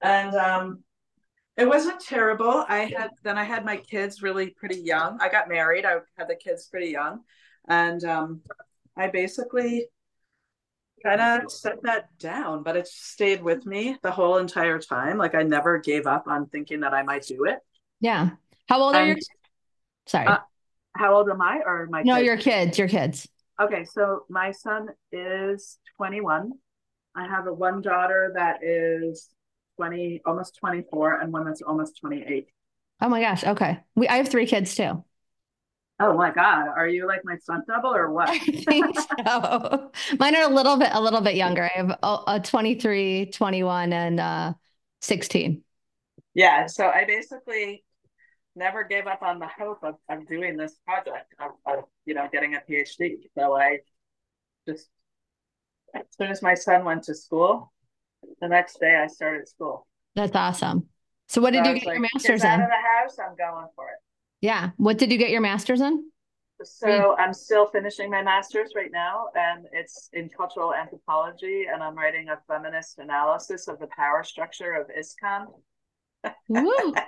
And um, it wasn't terrible. I had then I had my kids really pretty young. I got married. I had the kids pretty young, and um, I basically kind of set that down. But it stayed with me the whole entire time. Like I never gave up on thinking that I might do it. Yeah. How old and, are your? Sorry. Uh, how old am I? Or my? No, kids? your kids. Your kids. Okay, so my son is 21. I have a one daughter that is 20, almost 24, and one that's almost 28. Oh my gosh. Okay. We I have three kids too. Oh my God. Are you like my stunt double or what? I think so. Mine are a little bit a little bit younger. I have a, a 23, 21, and uh 16. Yeah. So I basically never gave up on the hope of, of doing this project of, of you know getting a phd so i just as soon as my son went to school the next day i started school That's awesome. So what did So you get your like, master's "Kids out in? of the house i'm going for it Yeah. What did you get your master's in? so i'm still finishing my master's right now and it's in cultural anthropology and i'm writing a feminist analysis of the power structure of ISKCON Woo.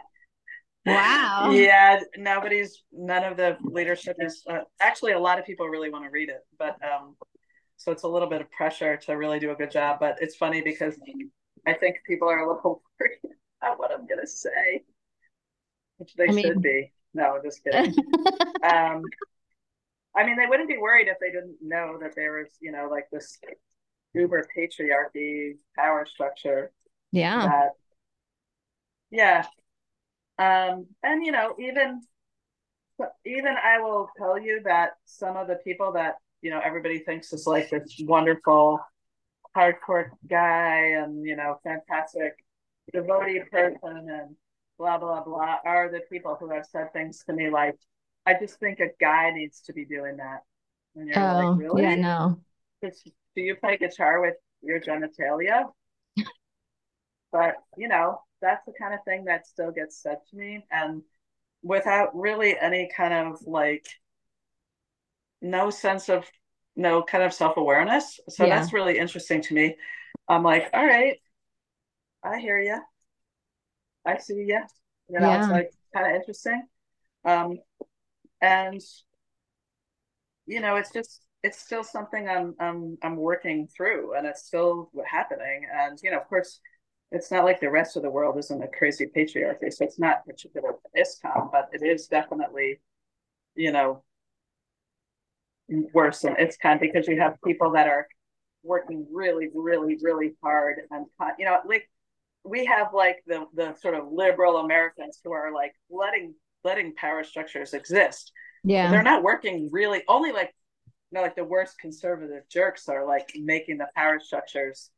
Wow. yeah nobody's none of the leadership is uh, actually a lot of people really want to read it but um so it's a little bit of pressure to really do a good job but it's funny because i think people are a little worried about what i'm gonna say which they I mean- should be. No just kidding. Um i mean they wouldn't be worried if they didn't know that there was you know like this uber patriarchy power structure yeah. that yeah. Um and you know even even i will tell you that some of the people that you know everybody thinks is like this wonderful hardcore guy and you know fantastic devotee person and blah blah blah are the people who have said things to me like i just think a guy needs to be doing that and you're Oh, like really yeah, no. Do you play guitar with your genitalia? but you know, that's the kind of thing that still gets said to me, and without really any kind of like no sense of no kind of self awareness. So Yeah. that's really interesting to me. I'm like, all right, I hear you, I see you. You know, it's like kind of interesting. Um, and you know, it's just it's still something I'm I'm I'm working through, and it's still happening. And you know, of course, it's not like the rest of the world isn't a crazy patriarchy, so it's not particular to ISKCON, but it is definitely, you know, worse than ISKCON because you have people that are working really, really, really hard, and you know, like we have like the the sort of liberal Americans who are like letting letting power structures exist Yeah. they're not working really only like you know like the worst conservative jerks are like making the power structures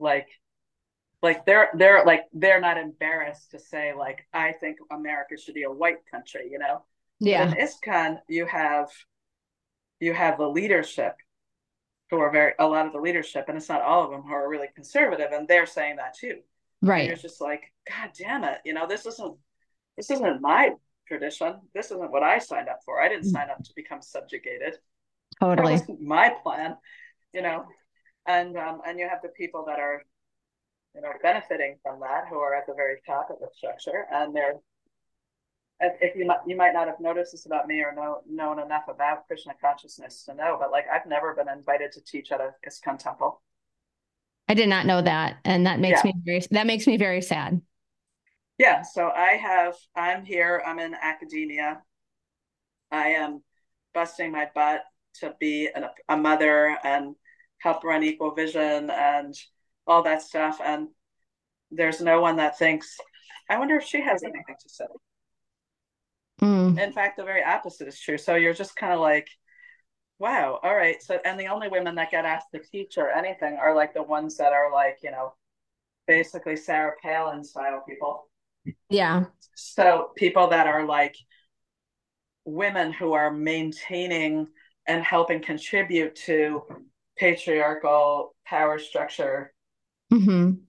like like they're they're like they're not embarrassed to say like i think america should be a white country you know Yeah. but in ISKCON you have you have the leadership who are very a lot of the leadership and it's not all of them who are really conservative and they're saying that too. Right. you're just like god damn it you know this isn't this isn't my tradition. This isn't what i signed up for. I didn't sign up to become subjugated. Totally. wasn't my plan you know? And um and you have the people that are you know benefiting from that who are at the very top of the structure and they're if you might you might not have noticed this about me or know known enough about krishna consciousness to know but like i've never been invited to teach at a ISKCON temple I did not know that. And that makes Yeah. me very that makes me very sad. yeah so i have i'm here i'm in academia i am busting my butt to be an, a mother and help run equal vision and all that stuff and there's no one that thinks i wonder if she has anything to say Mm. in fact the very opposite is true so you're just kind of like wow all right so and the only women that get asked to teach or anything are like the ones that are like you know basically sarah palin style people Yeah. so people that are like women who are maintaining and helping contribute to patriarchal power structure hmm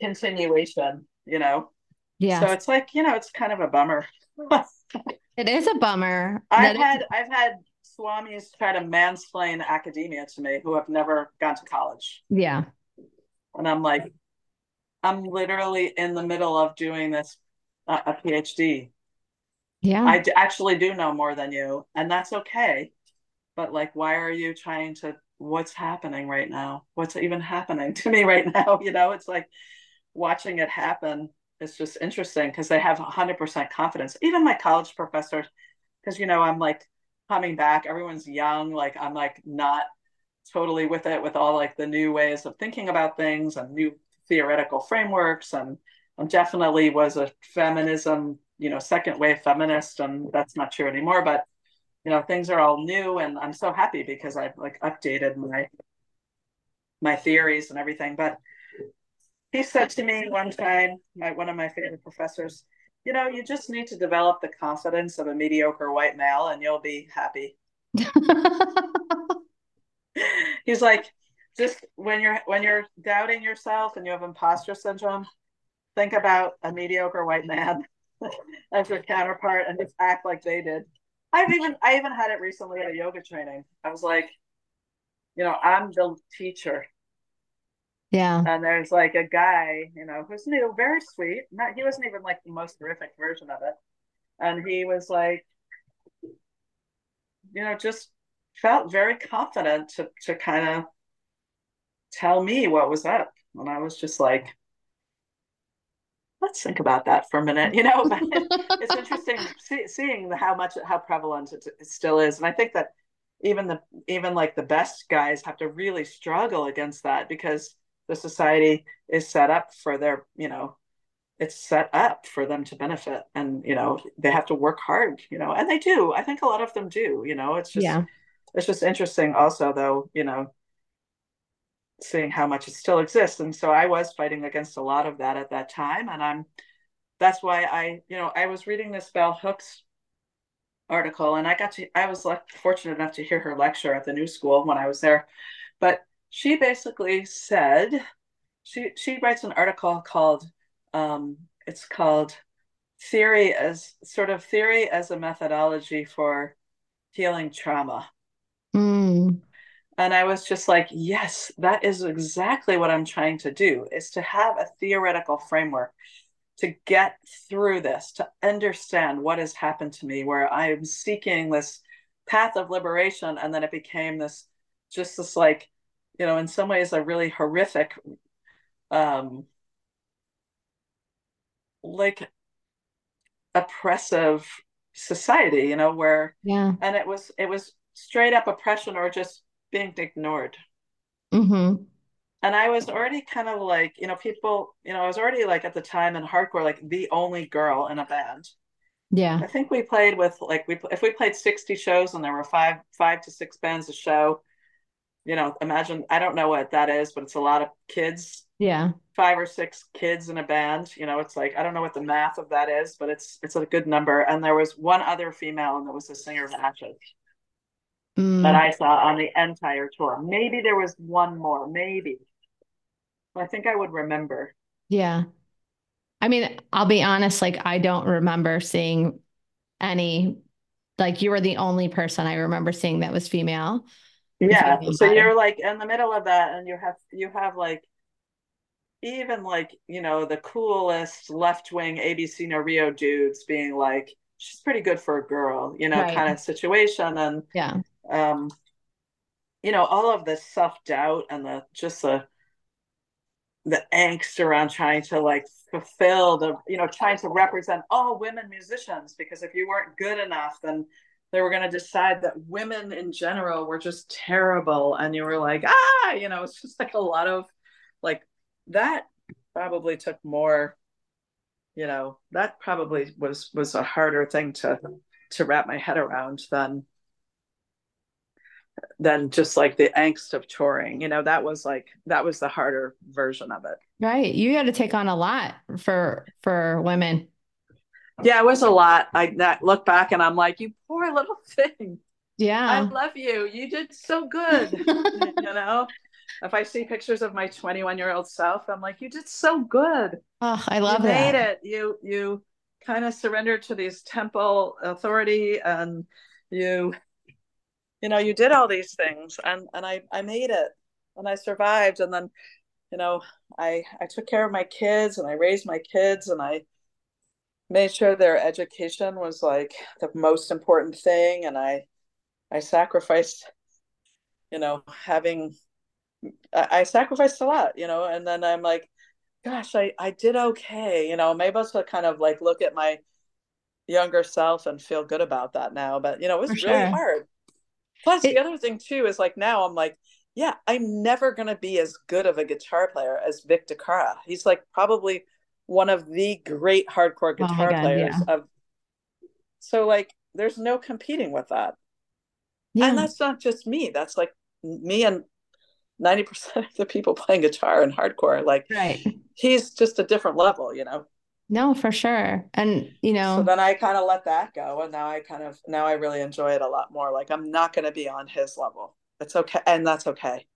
continuation you know Yeah. so it's like you know it's kind of a bummer it is a bummer. i've had i've had swamis try to mansplain academia to me who have never gone to college yeah. and i'm like i'm literally in the middle of doing this uh, a phd Yeah. I d- actually do know more than you, and that's okay. But like, why are you trying to? What's happening right now? What's even happening to me right now? You know, it's like watching it happen. It's just interesting because they have 100% confidence. Even my college professors, because you know, I'm like coming back. Everyone's young. Like I'm like not totally with it with all like the new ways of thinking about things and new theoretical frameworks and I definitely was a feminism, you know, second wave feminist, and that's not true anymore. But you know, things are all new, and I'm so happy because I've like updated my my theories and everything. But he said to me one time, my one of my favorite professors, you know, you just need to develop the confidence of a mediocre white male and you'll be happy. He's like, just when you're when you're doubting yourself and you have imposter syndrome, think about a mediocre white man as your counterpart and just act like they did. I've even I even had it recently at a yoga training. I was like, you know, I'm the teacher. Yeah. And there's like a guy, you know, who's new, very sweet. Not he wasn't even like the most horrific version of it. And he was like, you know, just felt very confident to to kind of tell me what was up. And I was just like, let's think about that for a minute. You know, it's interesting see, seeing how much how prevalent it, it still is, and I think that even the even like the best guys have to really struggle against that because the society is set up for their you know it's set up for them to benefit and you know they have to work hard you know and they do. I think a lot of them do you know it's just yeah. it's just interesting also though you know seeing how much it still exists. And so i was fighting against a lot of that at that time. And i'm that's why i you know i was reading this bell hooks article and i got to i was like fortunate enough to hear her lecture at the new school when i was there. But she basically said she she writes an article called um, it's called theory as sort of theory as a methodology for healing trauma mm. and i was just like yes that is exactly what i'm trying to do is to have a theoretical framework to get through this to understand what has happened to me where i'm seeking this path of liberation and then it became this just this like you know in some ways a really horrific um like oppressive society you know where yeah. and it was it was straight up oppression or just being ignored. Mm-hmm. and i was already kind of like you know people you know i was already like at the time in hardcore like the only girl in a band. Yeah. I think we played with like we if we played 60 shows and there were five five to six bands a show you know, imagine I don't know what that is, but it's a lot of kids. Yeah. Five or six kids in a band. You know, it's like I don't know what the math of that is, but it's it's a good number. And there was one other female, and there was a singer of Ashes mm. that I saw on the entire tour. Maybe there was one more, maybe. I think I would remember. Yeah. I mean, I'll be honest, like I don't remember seeing any like you were the only person I remember seeing that was female yeah so you're like in the middle of that and you have you have like even like you know the coolest left-wing abc no rio dudes being like she's pretty good for a girl you know right. kind of situation. And yeah. um you know all of the self-doubt and the just the the angst around trying to like fulfill the you know trying to represent all women musicians because if you weren't good enough then they were going to decide that women in general were just terrible. And you were like ah you know it's just like a lot of like that probably took more you know that probably was was a harder thing to to wrap my head around than than just like the angst of touring you know that was like that was the harder version of it. Right. You had to take on a lot for for women yeah, it was a lot. I look back and I'm like, you poor little thing. Yeah. I love you. You did so good. you know, if I see pictures of my 21 year old self, I'm like, you did so good. Oh, I love you that. made it. You, you kind of surrendered to these temple authority and you, you know, you did all these things and, and I, I made it and I survived. And then, you know, I, I took care of my kids and I raised my kids and I, made sure their education was like the most important thing and i i sacrificed you know having I, I sacrificed a lot you know and then i'm like gosh i i did okay you know maybe to kind of like look at my younger self and feel good about that now but you know it was For really sure. hard plus it, the other thing too is like now i'm like yeah i'm never going to be as good of a guitar player as vic DiCara. he's like probably one of the great hardcore oh guitar oh God, players yeah. of so like there's no competing with that yeah. and that's not just me that's like me and 90% of the people playing guitar and hardcore like right he's just a different level you know No, for sure. And, you know, so then I kind of let that go. And now I kind of, now I really enjoy it a lot more. Like I'm not going to be on his level. It's okay. And that's okay.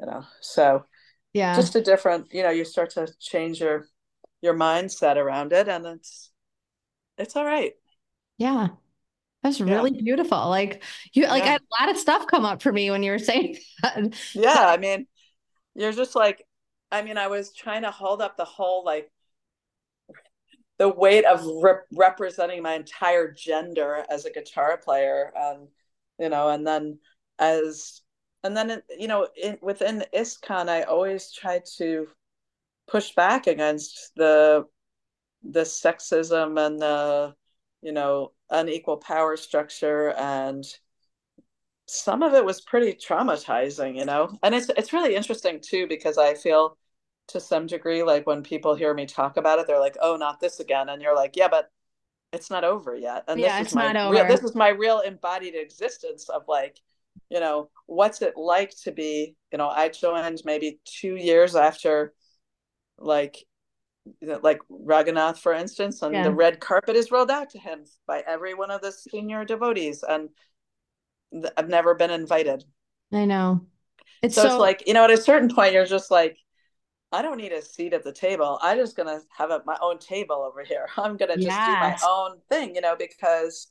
You know, so yeah, just a different, you know, you start to change your, your mindset around it and it's, it's all right. Yeah. That's really yeah. beautiful. Like you, like yeah. I had a lot of stuff come up for me when you were saying that. Yeah. I mean, you're just like, I mean, I was trying to hold up the whole like the weight of rep- representing my entire gender as a guitar player and you know and then as and then you know in, within ISKCON I always try to push back against the the sexism and the you know unequal power structure. And some of it was pretty traumatizing you know? And it's it's really interesting too because I feel to some degree like when people hear me talk about it they're like oh not this again. And you're like yeah but it's not over yet. And yeah, this is my real this is my real embodied existence of like you know what's it like to be you know i joined maybe two years after like like Raghunath, for instance, and yeah. the red carpet is rolled out to him by every one of the senior devotees, and I've never been invited. I know. It's so, so it's like you know, at a certain point, you're just like, I don't need a seat at the table. I'm just gonna have a, my own table over here. I'm gonna just yes. do my own thing, you know, because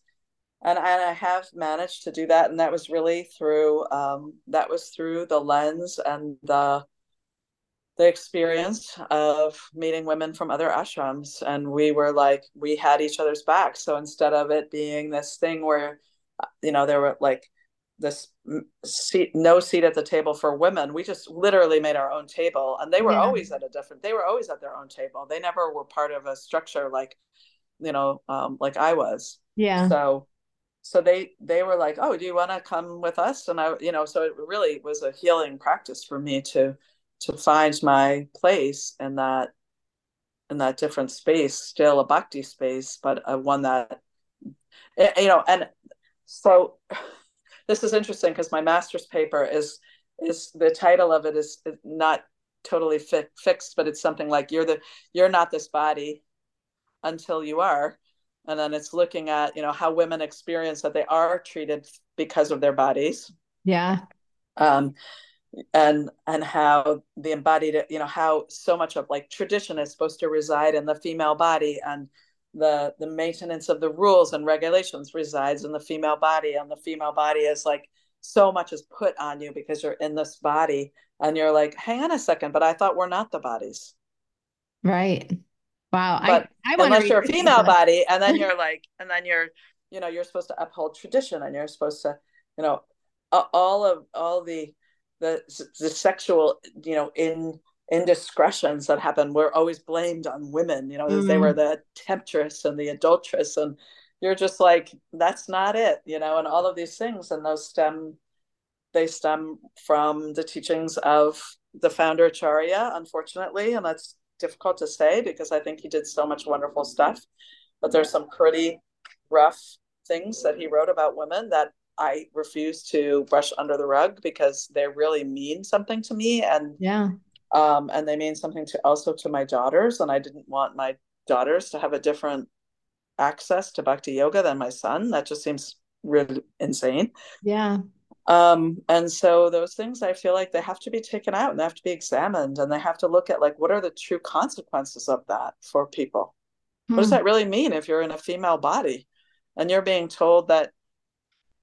and and I have managed to do that, and that was really through um, that was through the lens and the the experience of meeting women from other ashrams, and we were like we had each other's back. So instead of it being this thing where, you know, there were like this seat no seat at the table for women we just literally made our own table. And they were yeah. always at a different they were always at their own table. They never were part of a structure like you know um like i was. Yeah. So so they they were like oh do you want to come with us? And i you know so it really was a healing practice for me to to find my place in that in that different space still a bhakti space but a one that eh, you know and so this is interesting because my master's paper is is the title of it is not totally fi- fixed, but it's something like you're the you're not this body until you are, and then it's looking at you know how women experience that they are treated because of their bodies. Yeah. Um, and and how the embodied you know how so much of like tradition is supposed to reside in the female body and the the maintenance of the rules and regulations resides in the female body. And the female body is like so much is put on you because you're in this body and you're like hang on a second but i thought we're not the bodies. Right. Wow. But I, I unless you're a female body and then you're like and then you're you know you're supposed to uphold tradition and you're supposed to you know all of all the the the sexual you know in indiscretions that happen were always blamed on women you know mm. they were the temptress and the adulteress and you're just like that's not it you know and all of these things and those stem they stem from the teachings of the founder acharya unfortunately and that's difficult to say because i think he did so much wonderful stuff but there's some pretty rough things that he wrote about women that i refuse to brush under the rug because they really mean something to me and yeah. um, and they mean something to also to my daughters and i didn't want my daughters to have a different access to bhakti yoga than my son. That just seems really insane. Yeah. Um and so those things i feel like they have to be taken out and they have to be examined and they have to look at like what are the true consequences of that for people? Hmm. what does hmm. that really mean if you're in a female body? And you're being told that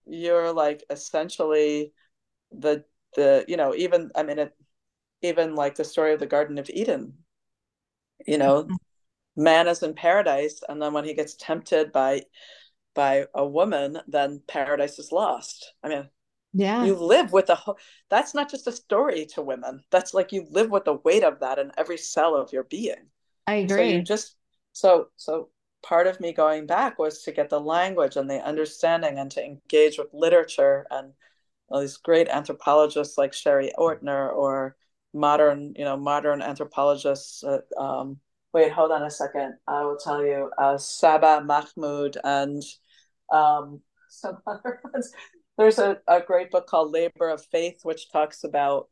you're like essentially the the you know even i mean it even like the story of the Garden of Eden. You know, mm-hmm. man is in paradise, and then when he gets tempted by by a woman, then paradise is lost. I mean, yeah, you live with the. That's not just a story to women. That's like you live with the weight of that in every cell of your being. I agree. So just so so part of me going back was to get the language and the understanding and to engage with literature and all these great anthropologists like Sherry Ortner or modern, you know, modern anthropologists. Uh, um, wait, hold on a second. I will tell you. Uh, Saba Mahmood and um, some other ones. There's a, a great book called Labor of Faith, which talks about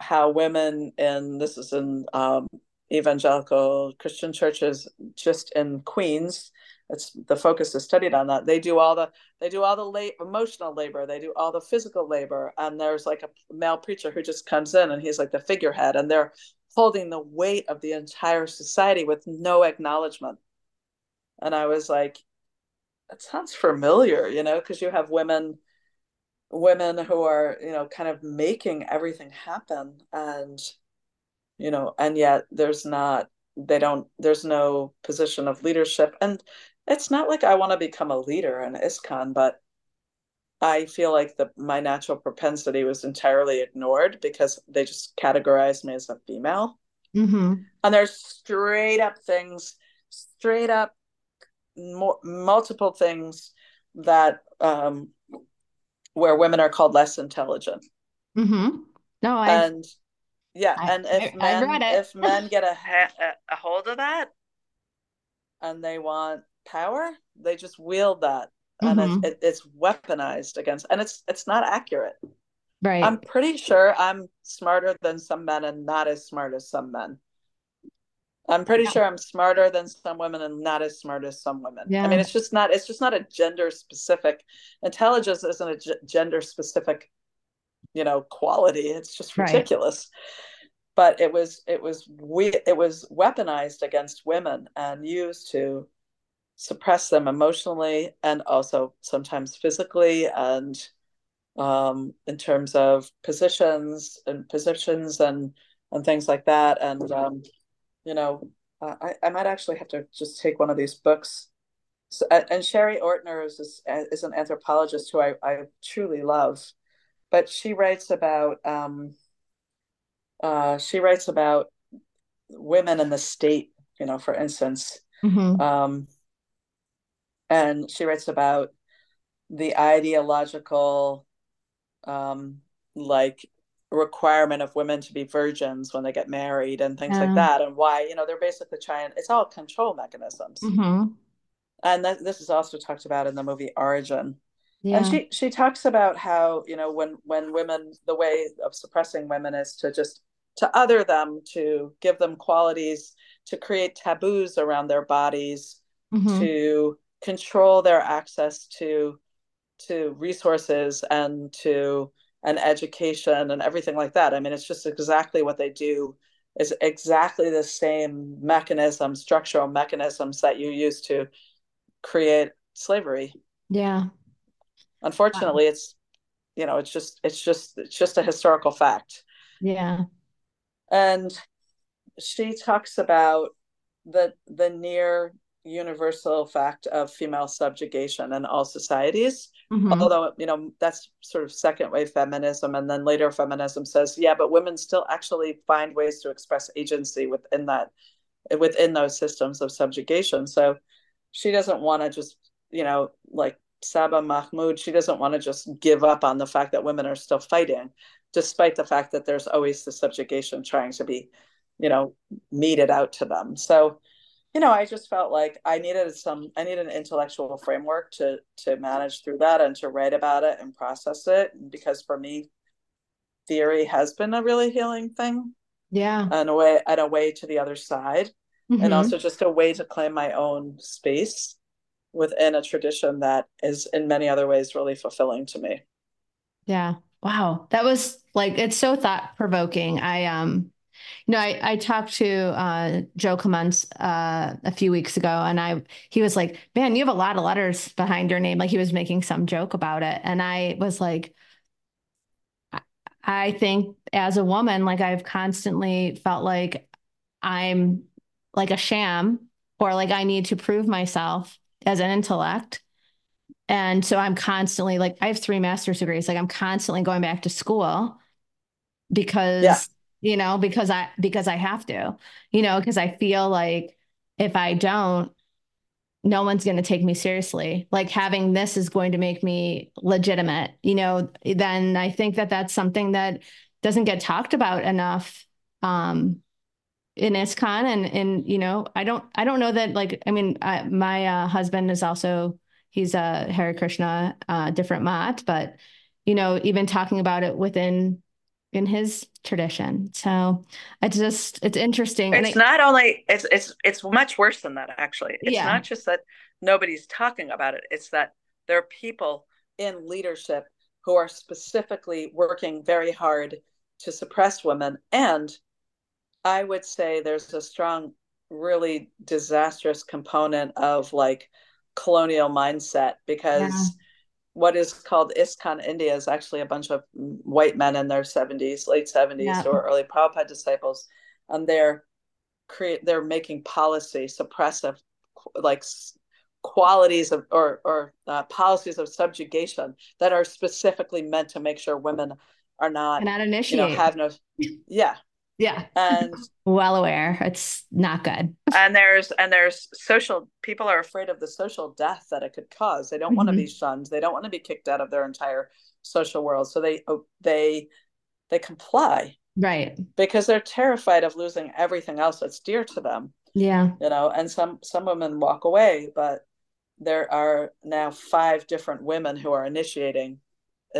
how women, and this is in um, evangelical Christian churches just in Queens. It's the focus is studied on that. They do all the they do all the late emotional labor. They do all the physical labor. And there's like a male preacher who just comes in and he's like the figurehead, and they're holding the weight of the entire society with no acknowledgement. And I was like, that sounds familiar, you know, because you have women women who are, you know, kind of making everything happen and you know, and yet there's not they don't there's no position of leadership and it's not like I want to become a leader in ISKCON, but I feel like the my natural propensity was entirely ignored because they just categorized me as a female. Mm-hmm. And there's straight up things, straight up more, multiple things that um, where women are called less intelligent. Mm-hmm. No, I and yeah, I, and if I, men if men get a, ha- a hold of that and they want power, they just wield that, and mm-hmm. it, it, it's weaponized against, and it's it's not accurate. Right. I'm pretty sure I'm smarter than some men and not as smart as some men. I'm pretty yeah. sure I'm smarter than some women and not as smart as some women. Yeah. I mean, it's just not it's just not a gender specific intelligence isn't a g- gender specific, you know, quality. It's just ridiculous. Right. But it was it was we it was weaponized against women and used to suppress them emotionally and also sometimes physically and um, in terms of positions and positions and and things like that and um, you know, uh, I, I might actually have to just take one of these books. So, and Sherry Ortner is, is an anthropologist who I, I truly love, but she writes about um, uh, she writes about women in the state, you know, for instance, mm-hmm. um, and she writes about the ideological, um, like requirement of women to be virgins when they get married and things yeah. like that and why you know they're basically trying it's all control mechanisms mm-hmm. and th- this is also talked about in the movie origin yeah. and she she talks about how you know when when women the way of suppressing women is to just to other them to give them qualities to create taboos around their bodies mm-hmm. to control their access to to resources and to and education and everything like that. I mean, it's just exactly what they do is exactly the same mechanism, structural mechanisms that you use to create slavery. Yeah. Unfortunately, wow. it's you know, it's just it's just it's just a historical fact. Yeah. And she talks about the the near universal fact of female subjugation in all societies Mm-hmm. Although, you know, that's sort of second wave feminism. And then later feminism says, yeah, but women still actually find ways to express agency within that, within those systems of subjugation. So she doesn't want to just, you know, like Saba Mahmood, she doesn't want to just give up on the fact that women are still fighting, despite the fact that there's always the subjugation trying to be, you know, meted out to them. So, you know, I just felt like I needed some, I needed an intellectual framework to to manage through that and to write about it and process it. Because for me, theory has been a really healing thing. Yeah, and a way and a way to the other side, mm-hmm. and also just a way to claim my own space within a tradition that is in many other ways really fulfilling to me. Yeah. Wow. That was like it's so thought provoking. I um you know, I, I talked to uh, Joe Clements uh, a few weeks ago, and I he was like, "Man, you have a lot of letters behind your name." Like he was making some joke about it, and I was like, I think as a woman, like I've constantly felt like I'm like a sham, or like I need to prove myself as an intellect. And so I'm constantly like, I have three master's degrees. Like I'm constantly going back to school because yeah you know, because I because I have to, you know, because I feel like if I don't, no one's going to take me seriously. Like having this is going to make me legitimate, you know, then I think that that's something that doesn't get talked about enough um in ISKCON and and you know, I don't I don't know that like I mean, I, my uh, husband is also he's a Hare Krishna uh different mat, but you know, even talking about it within in his tradition. So it's just it's interesting. It's I, not only it's it's it's much worse than that actually. It's yeah. not just that nobody's talking about it. It's that there are people in leadership who are specifically working very hard to suppress women and I would say there's a strong really disastrous component of like colonial mindset because yeah. what is called ISKCON India is actually a bunch of white men in their 70s, late 70s, yeah. or early Prabhupada disciples, and they're create they're making policy suppressive, like qualities of or or uh, policies of subjugation that are specifically meant to make sure women are not not initiated, you know, have no, yeah, yeah. And well aware it's not good. And there's and there's social people are afraid of the social death that it could cause. They don't mm-hmm. want to be shunned. They don't want to be kicked out of their entire social world. So they oh, they they comply. Right. Because they're terrified of losing everything else that's dear to them. Yeah. You know, and some some women walk away, but there are now five different women who are initiating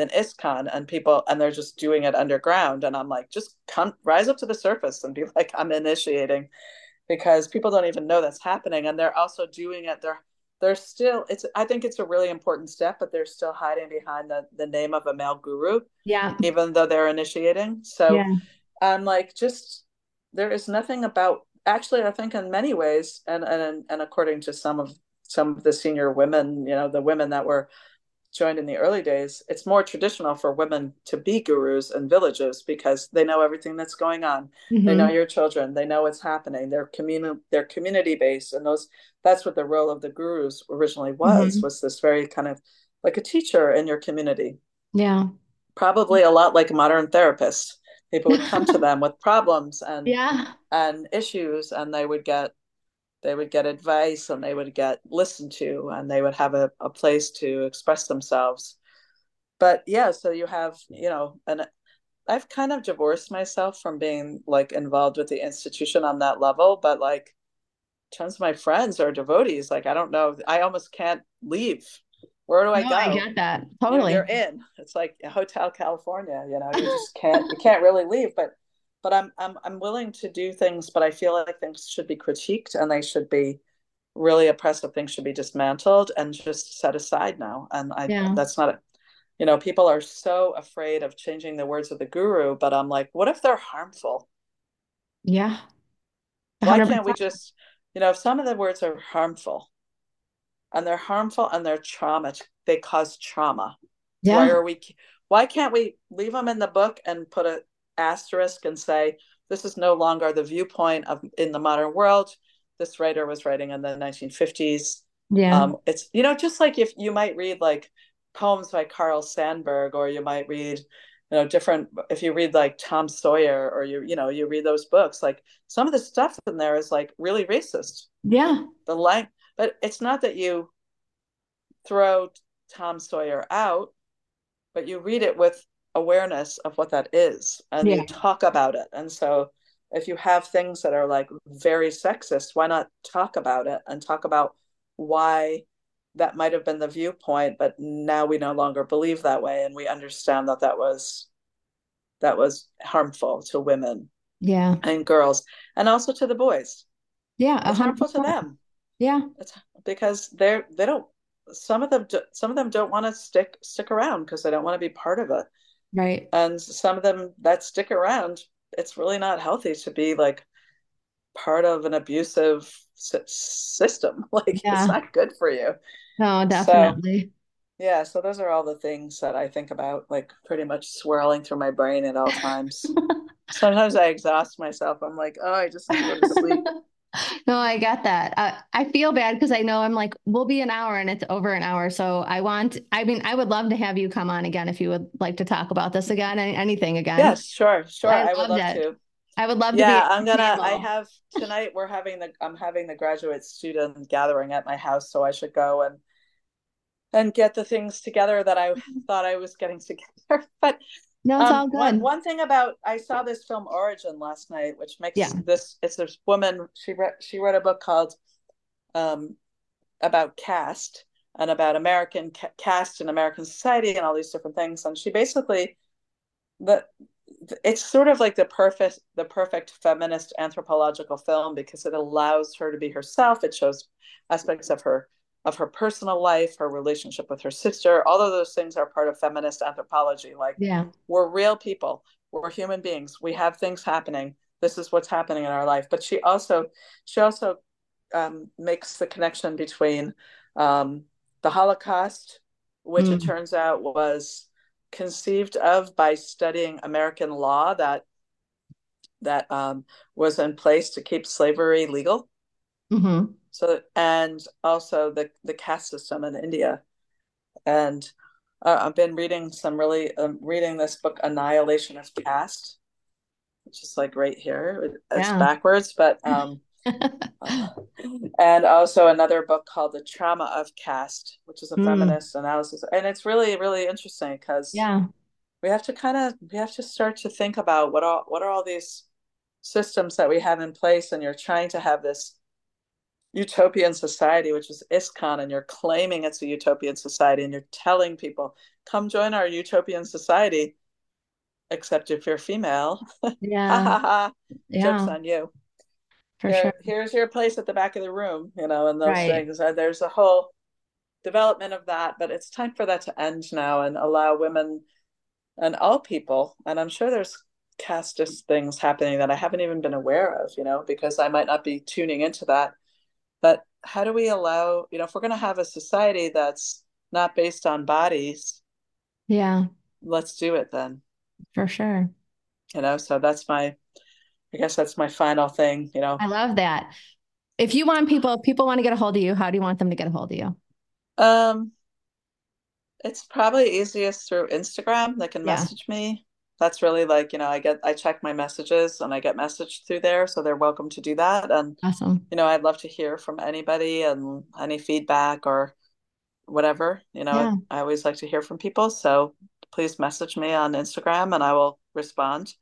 an ISKCON and people and they're just doing it underground. And I'm like just come rise up to the surface and be like I'm initiating because people don't even know that's happening. And they're also doing it. They're they're still it's I think it's a really important step but they're still hiding behind the the name of a male guru yeah. even though they're initiating. So yeah. I'm like just there is nothing about actually I think in many ways and and and according to some of some of the senior women you know the women that were joined in the early days, it's more traditional for women to be gurus in villages because they know everything that's going on. Mm-hmm. They know your children. They know what's happening. They're community. They're community based, and those. That's what the role of the gurus originally was. Mm-hmm. Was this very kind of like a teacher in your community? Yeah. Probably a lot like modern therapists. People would come to them with problems and yeah and issues, and they would get they would get advice and they would get listened to and they would have a, a place to express themselves but yeah so you have you know and i've kind of divorced myself from being like involved with the institution on that level but like tons of my friends are devotees like i don't know i almost can't leave where do I no, go? I get that totally. You're, you're in. It's like Hotel California. You know, you just can't. you can't really leave. But but I'm I'm I'm willing to do things, but I feel like things should be critiqued and they should be really oppressive things should be dismantled and just set aside now. And I yeah. that's not a you know, people are so afraid of changing the words of the guru, but I'm like, what if they're harmful? Yeah. 100%. Why can't we just, you know, if some of the words are harmful and they're harmful and they're trauma, they cause trauma. Yeah. Why are we why can't we leave them in the book and put a asterisk and say this is no longer the viewpoint of in the modern world. This writer was writing in the 1950s yeah. Um, it's you know just like if you might read like poems by carl sandburg or you might read you know different if you read like tom sawyer or you you know you read those books like some of the stuff in there is like really racist. Yeah. The like but it's not that you throw tom sawyer out but you read it with awareness of what that is and yeah. you talk about it. And so if you have things that are like very sexist why not talk about it and talk about why that might have been the viewpoint but now we no longer believe that way and we understand that that was that was harmful to women yeah. and girls and also to the boys. Yeah it's harmful to them. Yeah. It's because they're they don't some of them do, some of them don't want to stick stick around because they don't want to be part of it Right. And some of them that stick around, it's really not healthy to be like part of an abusive system. Like yeah. it's not good for you. No, definitely. So, yeah, so those are all the things that I think about, like pretty much swirling through my brain at all times. Sometimes I exhaust myself. I'm like, oh, I just need to go to sleep. No, I get that. Uh, I feel bad because I know I'm like, we'll be an hour and it's over an hour. So I want, I mean, I would love to have you come on again if you would like to talk about this again, anything again. Yes, sure, sure. I, I would love it. to. I would love to. Yeah, I'm gonna. I have tonight. We're having the. I'm having the graduate student gathering at my house, so I should go and and get the things together that I thought I was getting together. But no, it's um, all good. One, one thing about I saw this film Origin last night, which makes yeah. this it's this woman she read she read a book called um about caste and about American ca- caste and American society and all these different things, and she basically the it's sort of like the perfect the perfect feminist anthropological film because it allows her to be herself it shows aspects of her of her personal life her relationship with her sister all of those things are part of feminist anthropology. Like yeah. we're real people. We're human beings. We have things happening. This is what's happening in our life. But she also she also um, makes the connection between um, the holocaust which mm. it turns out was conceived of by studying American law that that um, was in place to keep slavery legal. Mm-hmm. So and also the the caste system in India, and uh, I've been reading some really um, reading this book Annihilation of Caste, which is like right here. It's yeah. backwards, but um, and also another book called The Trauma of Caste, which is a mm. feminist analysis. And it's really, really interesting because yeah, we have to kind of we have to start to think about what all what are all these systems that we have in place, and you're trying to have this utopian society, which is ISKCON, and you're claiming it's a utopian society, and you're telling people, come join our utopian society, except if you're female. Yeah. yeah. Jokes on you. For Here, sure. Here's your place at the back of the room, you know, and those right. things. And there's a whole development of that, but it's time for that to end now and allow women and all people. And I'm sure there's casteist things happening that I haven't even been aware of, you know, because I might not be tuning into that. But how do we allow, you know, if we're going to have a society that's not based on bodies, yeah, let's do it then. For sure. You know, so that's my I guess that's my final thing, you know. I love that. If you want people, if people want to get a hold of you, how do you want them to get a hold of you? Um it's probably easiest through Instagram. They can message me. That's really like, you know, I get I check my messages and I get messaged through there. So they're welcome to do that. And awesome. You know, I'd love to hear from anybody and any feedback or whatever. You know, yeah. I always like to hear from people. So please message me on Instagram and I will respond.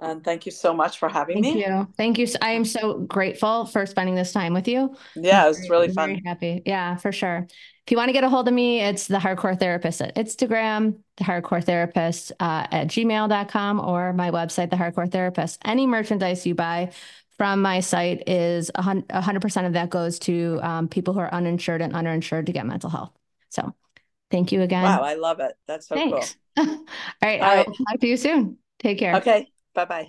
And thank you so much for having thank me. Thank you. Thank you. I am so grateful for spending this time with you. Yeah, it was really fun. Very happy. Yeah, for sure. If you want to get a hold of me, it's the hardcore therapist at Instagram, the hardcore therapist uh, at gmail.com, or my website, the hardcore therapist. Any merchandise you buy from my site is 100% of that goes to um, people who are uninsured and underinsured to get mental health. So thank you again. Wow, I love it. That's so Thanks. cool. All right. All right. I'll talk to you soon. Take care. Okay. Bye bye.